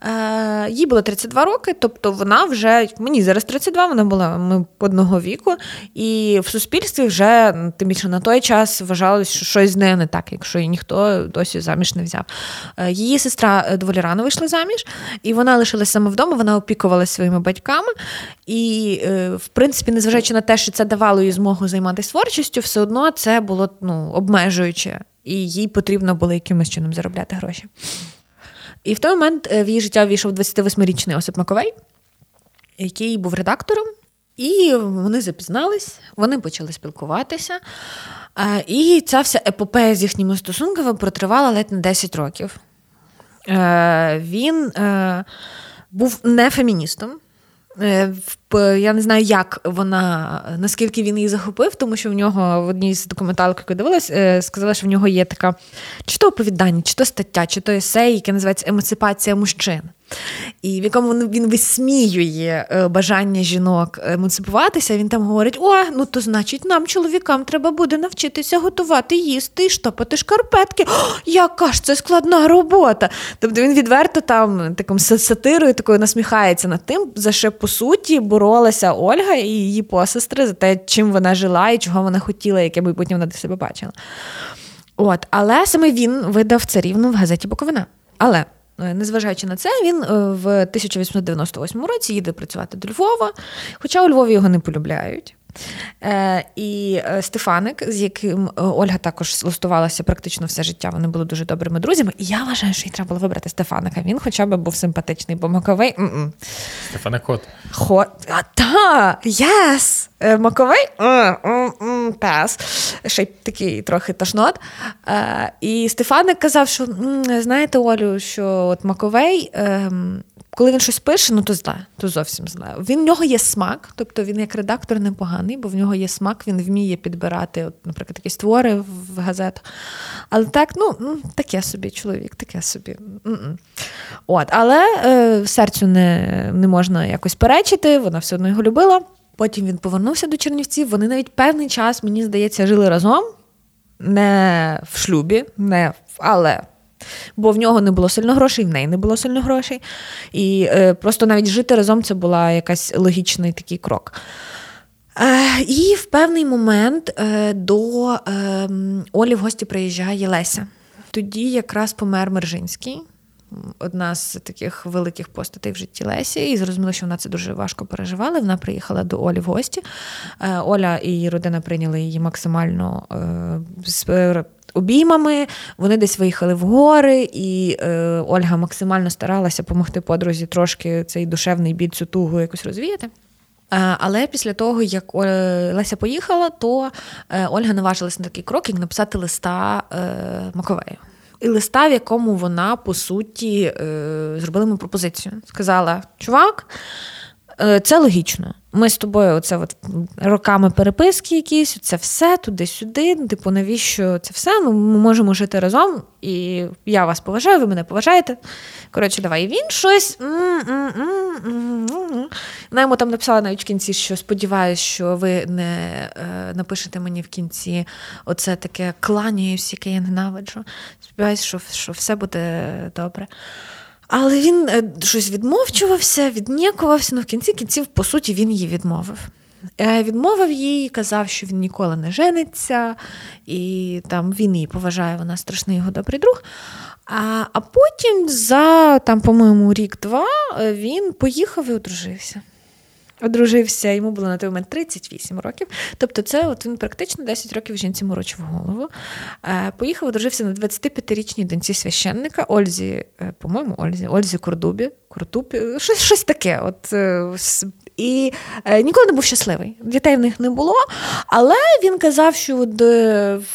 Е, Їй було 32 роки, тобто вона вже мені зараз 32, вона була ми одного віку, і в суспільстві вже тим більше на той час вважалось, що щось з нею не так, якщо її ніхто досі заміж не взяв. Е, її сестра доволі рано вийшла заміж, і вона лишилася саме вдома, вона опікувалася своїми батьками. І, е, в принципі, незважаючи на те, що це давало їй змогу займатися творчістю, все одно це було ну, обмежуюче і їй потрібно було якимось чином заробляти гроші. І в той момент е, в її життя війшов 28-річний Осип Маковей, який був редактором, і вони запізнались, вони почали спілкуватися. І ця вся епопея з їхніми стосунками протривала ледь на 10 років. Е, він е, був не феміністом. Е, я не знаю, як вона, наскільки він її захопив, тому що в нього в одній з документалок, яку дивилась, е, сказала, що в нього є така чи то оповідання, чи то стаття, чи то есей, яке називається Емансипація мужчин і в якому він висміює е, бажання жінок емансипуватися, він там говорить: о, ну то значить, нам, чоловікам, треба буде навчитися готувати, їсти і штопати шкарпетки. О, яка ж це складна робота? Тобто він відверто там таким сатирою такою насміхається над тим, за що по суті боролася Ольга і її посестри за те, чим вона жила і чого вона хотіла, яке майбутнє вона для себе бачила. От, Але саме він видав царівну в газеті Буковина. Але Е, незважаючи на це, він е, в 1898 році їде працювати до Львова, хоча у Львові його не полюбляють. Е, І е, Стефаник, з яким Ольга також листувалася практично все життя, вони були дуже добрими друзями. І я вважаю, що їй треба було вибрати Стефаника. Він хоча б був симпатичний, бо Маковей. Стефаник Хот. Хот. А, та, єс! Е, Маковей пес. Ще й такий трохи тошнот. І Стефаник казав, що знаєте, Олю, що от Маковей. Ем, коли він щось пише, ну то зле, то зовсім зле. Він в нього є смак, тобто він як редактор непоганий, бо в нього є смак, він вміє підбирати, от, наприклад, якісь твори в газетах. Але так, ну, ну таке собі чоловік, таке собі. От, Але е, серцю не, не можна якось перечити, вона все одно його любила. Потім він повернувся до Чернівців. Вони навіть певний час, мені здається, жили разом, не в шлюбі, не в... але Бо в нього не було сильно грошей, в неї не було сильно грошей. І е, просто навіть жити разом це була якась логічний такий крок. Е, І в певний момент е, до е, Олі в гості приїжджає Леся. Тоді якраз помер Мержинський. Одна з таких великих постатей в житті Лесі, і зрозуміло, що вона це дуже важко переживала. Вона приїхала до Олі в гості. Е, Оля і її родина прийняли її максимально е, обіймами. Вони десь виїхали в гори, і е, Ольга максимально старалася допомогти подрузі трошки цей душевний біль, цю тугу якось розвіяти. Е, але після того, як Леся поїхала, то е, Ольга наважилася на такий крок, як написати листа е, Маковею. І листа, в якому вона по суті зробила йому пропозицію. Сказала: Чувак, це логічно. Ми з тобою оце от роками переписки якісь, це все туди-сюди. Типу, навіщо це все? Ну, ми можемо жити разом, і я вас поважаю, ви мене поважаєте. Коротше, давай. І він щось. Вона йому там написала навіть в кінці, що сподіваюся, що ви не е, напишете мені в кінці оце таке кланяюсь, яке я ненавиджу. Сподіваюся, що, що все буде добре. Але він е, щось відмовчувався, віднікувався, ну в кінці кінців, по суті, він її відмовив. Е, відмовив їй, казав, що він ніколи не жениться, і там він її поважає, вона страшний його добрий друг. А а потім, за, там, по-моєму, рік-два е, він поїхав і одружився одружився, йому було на той момент 38 років. Тобто, це от він практично 10 років жінці морочив голову. Е, поїхав, одружився на 25-річній доньці священника Ользі, е, по-моєму, Ользі, Ользі Курдубі, Куртубі, щось щось таке. От, е, і ніколи не був щасливий. Дітей в них не було. Але він казав, що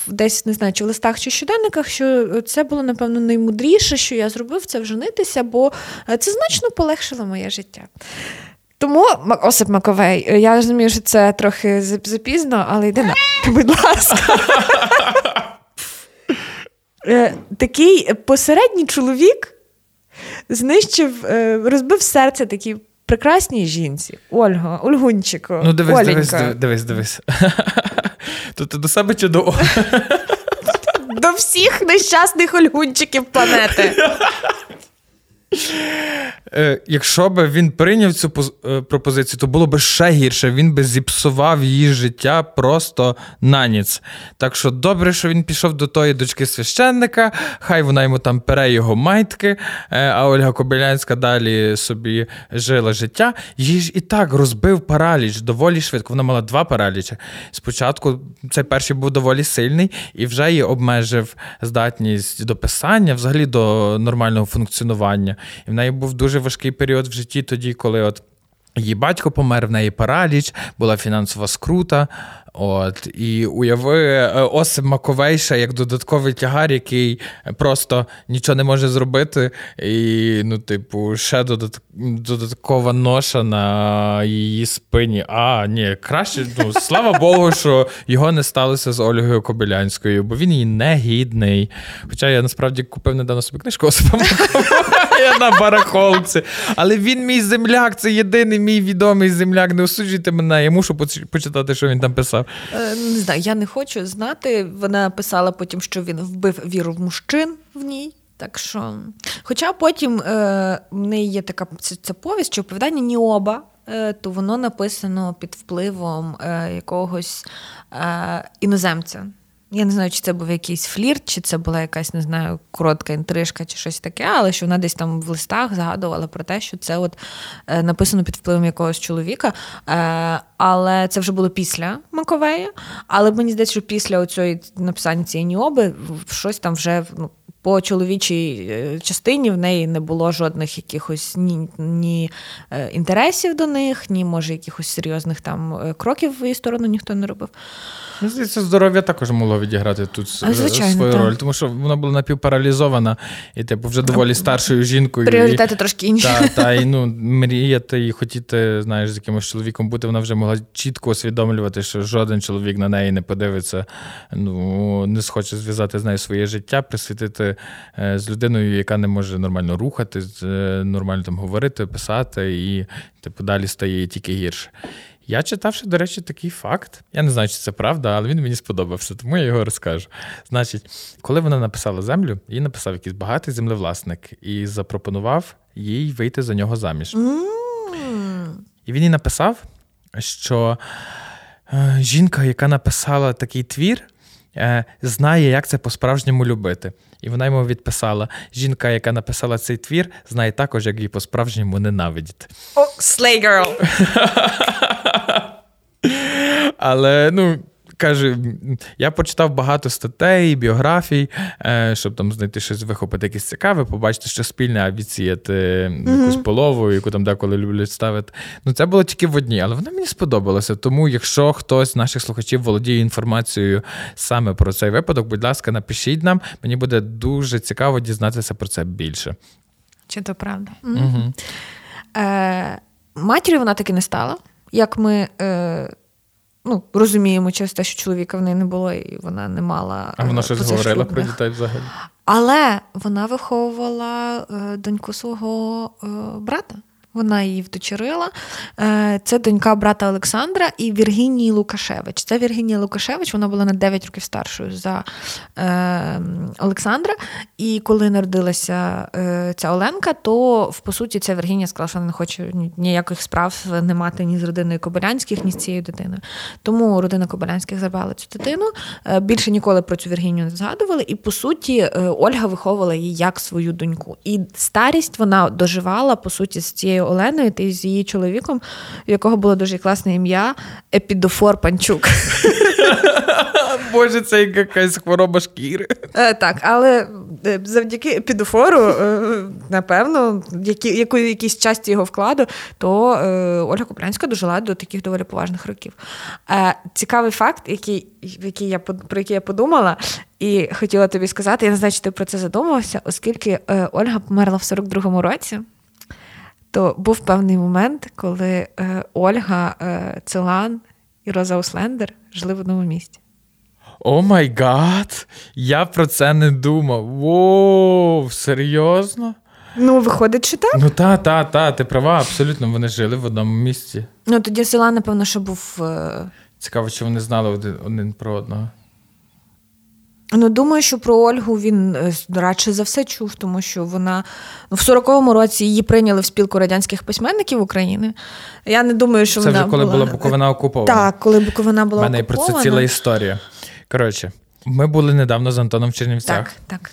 десь не знаю, чи в листах чи щоденниках, що це було, напевно, наймудріше, що я зробив це вженитися, бо це значно полегшило моє життя. Тому Осип Маковей, я розумію, що це трохи запізно, але йди на, будь ласка. Е, такий посередній чоловік знищив, е, розбив серце такій прекрасній жінці. Ольга, Ольгунчику. Ну, дивись, дивись, дивись, дивись. То ти до себе чи до До всіх нещасних ольгунчиків планети. Е, якщо б він прийняв цю е, пропозицію, то було б ще гірше. Він би зіпсував її життя просто на ніц. Так що добре, що він пішов до тої дочки священника, хай вона йому там пере його майтки, е, а Ольга Кобилянська далі собі жила життя. Її ж і так розбив параліч доволі швидко. Вона мала два паралічі. Спочатку цей перший був доволі сильний і вже її обмежив здатність до писання, взагалі до нормального функціонування. І в неї був дуже важкий період в житті тоді, коли от. Її батько помер, в неї параліч, була фінансова скрута. От, І уяви е, Осип Маковейша як додатковий тягар, який просто нічого не може зробити. І, ну, типу, ще додат... додаткова ноша на її спині. А, ні, краще, ну, слава Богу, що його не сталося з Ольгою Кобилянською, бо він її не гідний. Хоча я насправді купив недавно собі книжку Осипа Маковея на барахолці. Але він мій земляк, це єдиний мій відомий земляк. Не осуджуйте мене, я мушу почитати, що він там писав. Е, не знаю, я не хочу знати. Вона писала потім, що він вбив віру в мужчин в ній. Так що, Хоча потім е, неї є така ця повість, що оповідання Ніоба, е, то воно написано під впливом е, якогось е, іноземця. Я не знаю, чи це був якийсь флірт, чи це була якась, не знаю, коротка інтрижка, чи щось таке, але що вона десь там в листах згадувала про те, що це от е, написано під впливом якогось чоловіка. Е, але це вже було після Маковея. Але мені здається, що після оцього написання цієї ніоби щось там вже ну, по чоловічій е, частині в неї не було жодних якихось ні ні е, інтересів до них, ні, може, якихось серйозних там е, кроків в її сторону ніхто не робив. Мені здається, здоров'я також могло відіграти тут Звичайно, свою так. роль, тому що вона була напівпаралізована і, типу, вже доволі старшою жінкою. Пріоритети і, трошки інші. Та, та, і ну, мріяти і хотіти, знаєш, з якимось чоловіком бути, вона вже могла чітко усвідомлювати, що жоден чоловік на неї не подивиться, ну, не схоче зв'язати з нею своє життя, присвятити е, з людиною, яка не може нормально рухати, е, нормально там говорити, писати, і типу, далі стає тільки гірше. Я читав, що, до речі, такий факт. Я не знаю, чи це правда, але він мені сподобався, тому я його розкажу. Значить, коли вона написала землю, їй написав якийсь багатий землевласник і запропонував їй вийти за нього заміж. Mm. І він їй написав, що е, жінка, яка написала такий твір, е, знає, як це по-справжньому любити. І вона йому відписала: жінка, яка написала цей твір, знає також, як її по-справжньому ненавидіти. О, oh, girl! Але ну. Каже, я почитав багато статей, біографій, е, щоб там знайти щось вихопити якесь цікаве, побачити, що спільне, а відсіяти mm-hmm. якусь полову, яку там деколи люблять ставити. Ну, це було тільки в одній, але вона мені сподобалася. Тому, якщо хтось з наших слухачів володіє інформацією саме про цей випадок, будь ласка, напишіть нам. Мені буде дуже цікаво дізнатися про це більше. Чи то правда? Mm-hmm. Е, Матір'ю вона таки не стала. Як ми. Е, ну, розуміємо через те, що чоловіка в неї не було, і вона не мала. А вона е, щось говорила про дітей взагалі. Але вона виховувала е, доньку свого е, брата. Вона її вдочерила. Е, це донька брата Олександра і Віргінії Лукашевич. Це Віргінія Лукашевич, вона була на 9 років старшою за е, Олександра. І коли народилася е, ця Оленка, то в по суті ця Віргінія сказала, що вона не хоче ніяких справ не мати ні з родиною Кобилянських, ні з цією дитиною. Тому родина Кобилянських забрала цю дитину. Е, більше ніколи про цю Віргінію не згадували. І по суті, Ольга виховувала її як свою доньку. І старість вона доживала по суті з цією Оленою та з її чоловіком, у якого було дуже класне ім'я Епідофор Панчук. Боже, це якась хвороба шкіри. Е, так, але е, завдяки епідофору, е, напевно, які, яку якійсь часті його вкладу, то Ольга Куплянська дожила до таких доволі поважних років. Цікавий факт, який, який я про який я подумала, і хотіла тобі сказати, я не знаю, чи ти про це задумався, оскільки Ольга померла в 42-му році то був певний момент, коли е, Ольга е, Целан і Роза Ауслендер жили в одному місті. Oh my God! Я про це не думав. Воу, серйозно? Ну, виходить, що так? Ну, та, та, та, ти права, абсолютно. Вони жили в одному місці. Ну, тоді Целан, напевно, що був. Е... Цікаво, чи вони знали один, один про одного. Ну, думаю, що про Ольгу він е, радше за все чув, тому що вона ну, в 40-му році її прийняли в спілку радянських письменників України. Я не думаю, що це вона вже коли була... була Буковина окупована. Так, коли Буковина була окупована. У мене про це ціла історія. Коротше, ми були недавно з Антоном в Чернівцях. Так, так.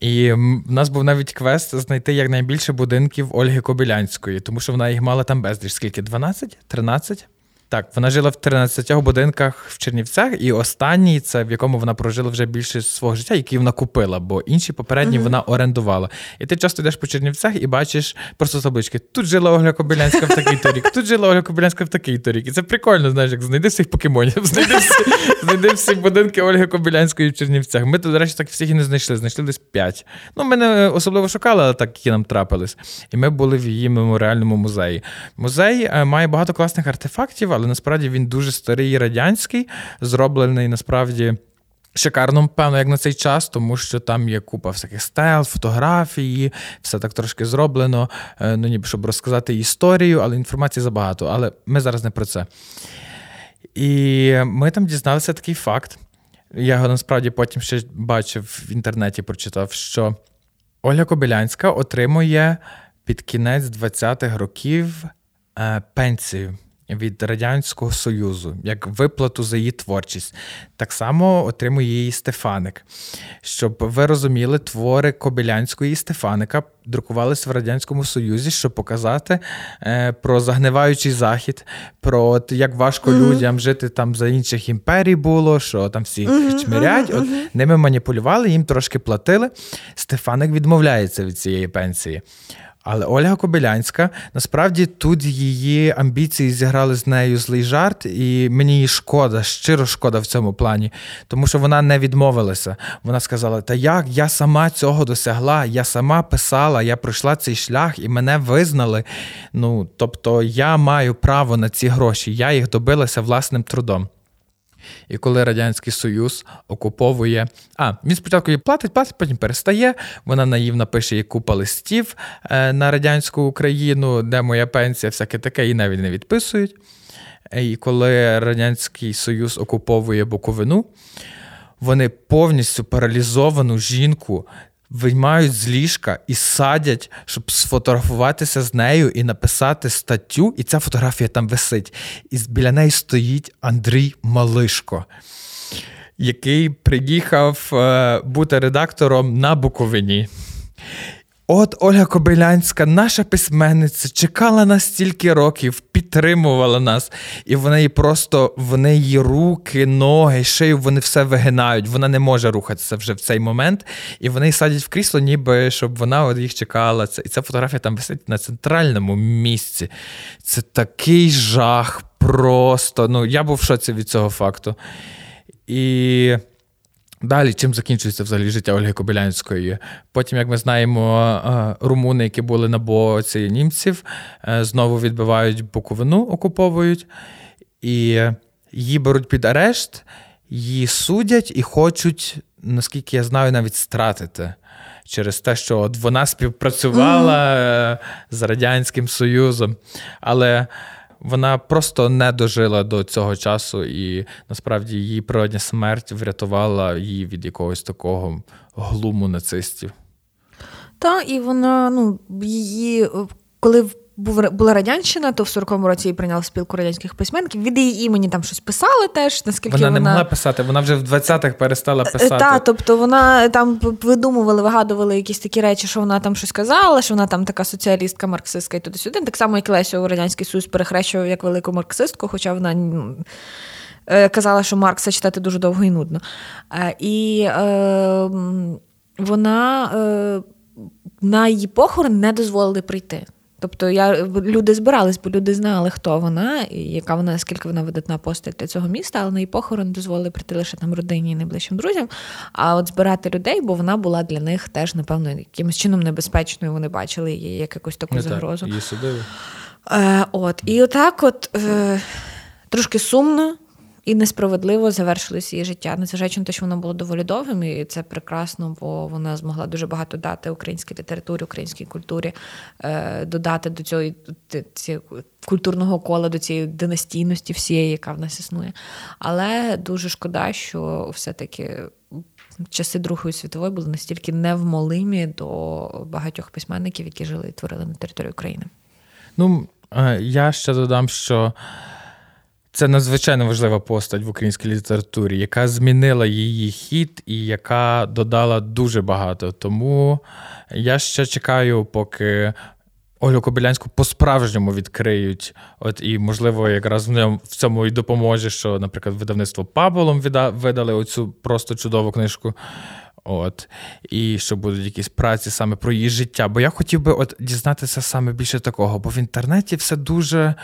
І в нас був навіть квест знайти якнайбільше будинків Ольги Кобилянської, тому що вона їх мала там безліч. Скільки? 12? 13? Так, вона жила в 13 будинках в Чернівцях, і останній це в якому вона прожила вже більше свого життя, який вона купила, бо інші попередні mm-hmm. вона орендувала. І ти часто йдеш по Чернівцях і бачиш просто таблички. Тут жила Ольга Кобилянська в такий торік, тут жила Ольга Кобилянська в такий торік. І це прикольно, знаєш, як знайди всіх покемонів, знайди всі, знайди всі будинки Ольги Кобилянської в Чернівцях. Ми, до речі, так всіх і не знайшли, знайшли десь п'ять. Ну, ми не особливо шукали, але так які нам трапились. І ми були в її меморіальному музеї. Музей е, має багато класних артефактів, але насправді він дуже старий радянський, зроблений насправді. Шикарно, певно, як на цей час, тому що там є купа всяких стел, фотографії, все так трошки зроблено, е, ну ніби щоб розказати історію, але інформації забагато. Але ми зараз не про це. І ми там дізналися такий факт. Я його насправді потім ще бачив в інтернеті, прочитав, що Оля Кобилянська отримує під кінець 20-х років е, пенсію. Від Радянського Союзу як виплату за її творчість. Так само отримує її Стефаник. Щоб ви розуміли, твори Кобилянської і Стефаника друкувалися в Радянському Союзі, щоб показати е, про загниваючий захід, про от, як важко mm-hmm. людям жити там за інших імперій було, що там всі mm-hmm. чмирять. От, Ними маніпулювали, їм трошки платили. Стефаник відмовляється від цієї пенсії. Але Ольга Кобилянська насправді тут її амбіції зіграли з нею злий жарт, і мені її шкода, щиро шкода в цьому плані, тому що вона не відмовилася. Вона сказала: Та як я сама цього досягла, я сама писала, я пройшла цей шлях і мене визнали. Ну тобто я маю право на ці гроші, я їх добилася власним трудом. І коли Радянський Союз окуповує. А, він спочатку її платить, платить, потім перестає. Вона наївно пише їй купа листів е, на радянську Україну, де моя пенсія, всяке таке, і навіть не відписують. І коли Радянський Союз окуповує Буковину, вони повністю паралізовану жінку виймають з ліжка і садять, щоб сфотографуватися з нею і написати статтю, і ця фотографія там висить. І біля неї стоїть Андрій Малишко, який приїхав е, бути редактором на Буковині. От Ольга Кобилянська, наша письменниця, чекала нас стільки років, підтримувала нас, і в неї просто в неї руки, ноги, шию, вони все вигинають. Вона не може рухатися вже в цей момент. І вони садять в крісло, ніби щоб вона от їх чекала. І ця фотографія там висить на центральному місці. Це такий жах. Просто. Ну, я був в шоці від цього факту. І. Далі, чим закінчується взагалі життя Ольги Кобилянської? Потім, як ми знаємо, е, румуни, які були на боці німців, е, знову відбивають Буковину, окуповують, і її беруть під арешт, її судять і хочуть, наскільки я знаю, навіть стратити. Через те, що от вона співпрацювала mm. з Радянським Союзом. Але вона просто не дожила до цього часу, і насправді її природня смерть врятувала її від якогось такого глуму нацистів. Так, і вона, ну, її, коли була радянщина, то в 40-му році її прийняли спілку радянських письменників. Від її імені там щось писали теж. наскільки Вона не могла писати, вона вже в 20-х перестала е, писати. Так, тобто вона там видумували, вигадували якісь такі речі, що вона там щось казала, що вона там така соціалістка, марксистка і туди-сюди. Так само, як Лесю у Радянський Союз перехрещував як велику марксистку, хоча вона. Е, казала, що Маркса читати дуже довго і нудно. Е, і е, вона е, на її похорон не дозволили прийти. Тобто я люди збирались, бо люди знали, хто вона, і яка вона, скільки вона видатна постать для цього міста, але на її похорон дозволили прийти лише там родині і найближчим друзям. А от збирати людей, бо вона була для них теж, напевно, якимось чином небезпечною. Вони бачили її як якусь таку Не загрозу. Так, її судили. Е, От, і отак, от е, трошки сумно і несправедливо завершилось її життя, незважаючи на те, що воно було доволі довгим, і це прекрасно, бо вона змогла дуже багато дати українській літературі, українській культурі, е, додати до цього культурного кола, до цієї династійності всієї, яка в нас існує. Але дуже шкода, що все-таки. Часи Другої світової були настільки невмолимі до багатьох письменників, які жили і творили на території України. Ну е, я ще додам, що це надзвичайно важлива постать в українській літературі, яка змінила її хід і яка додала дуже багато. Тому я ще чекаю, поки Олю Кобилянську по-справжньому відкриють. От і, можливо, якраз в цьому і допоможе, що, наприклад, видавництво Паболом видали оцю просто чудову книжку. От, І що будуть якісь праці саме про її життя. Бо я хотів би от дізнатися саме більше такого, бо в інтернеті все дуже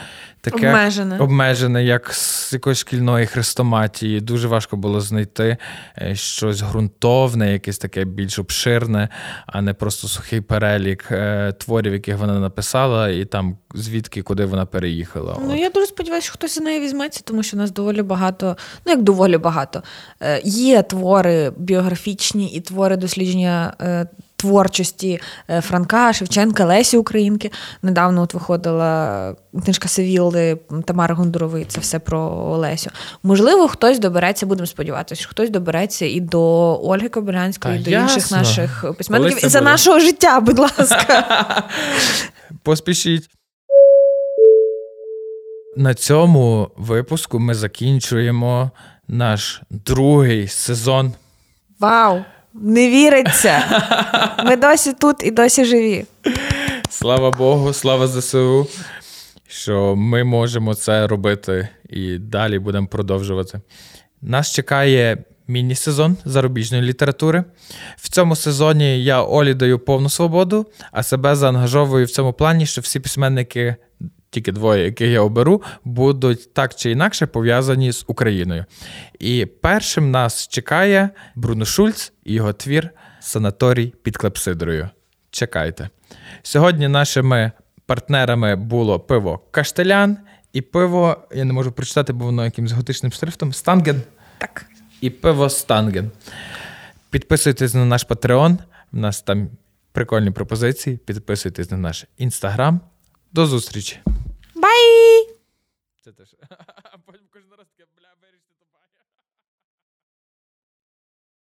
таке обмежене, обмежене як з якоїсь шкільної хрестоматії. Дуже важко було знайти е, щось ґрунтовне, якесь таке більш обширне, а не просто сухий перелік е, творів, яких вона написала, і там звідки куди вона переїхала. Ну от. я дуже сподіваюся, що хтось за нею візьметься, тому що у нас доволі багато, ну як доволі багато. Е, є твори біографічні і твори дослідження. Творчості Франка, Шевченка, Лесі Українки. Недавно от виходила книжка Севілли Тамари Гондурової, це все про Олесю. Можливо, хтось добереться, будемо сподіватися, що хтось добереться і до Ольги Кобилянської, і до ясно. інших наших письменників. І за буде. нашого життя, будь ласка. Поспішіть. На цьому випуску ми закінчуємо наш другий сезон. Вау! Не віриться! Ми досі тут і досі живі. Слава Богу, слава ЗСУ, що ми можемо це робити і далі будемо продовжувати. Нас чекає міні-сезон зарубіжної літератури. В цьому сезоні я Олі даю повну свободу, а себе заангажовую в цьому плані, що всі письменники. Тільки двоє, яких я оберу, будуть так чи інакше пов'язані з Україною. І першим нас чекає Бруно Шульц і його твір Санаторій під Клепсидрою. Чекайте. Сьогодні нашими партнерами було пиво Каштелян і пиво, я не можу прочитати, бо воно якимось готичним шрифтом. Станген. Так. І пиво Станген. Підписуйтесь на наш Patreon, У нас там прикольні пропозиції. Підписуйтесь на наш інстаграм. До зустрічі. Bye!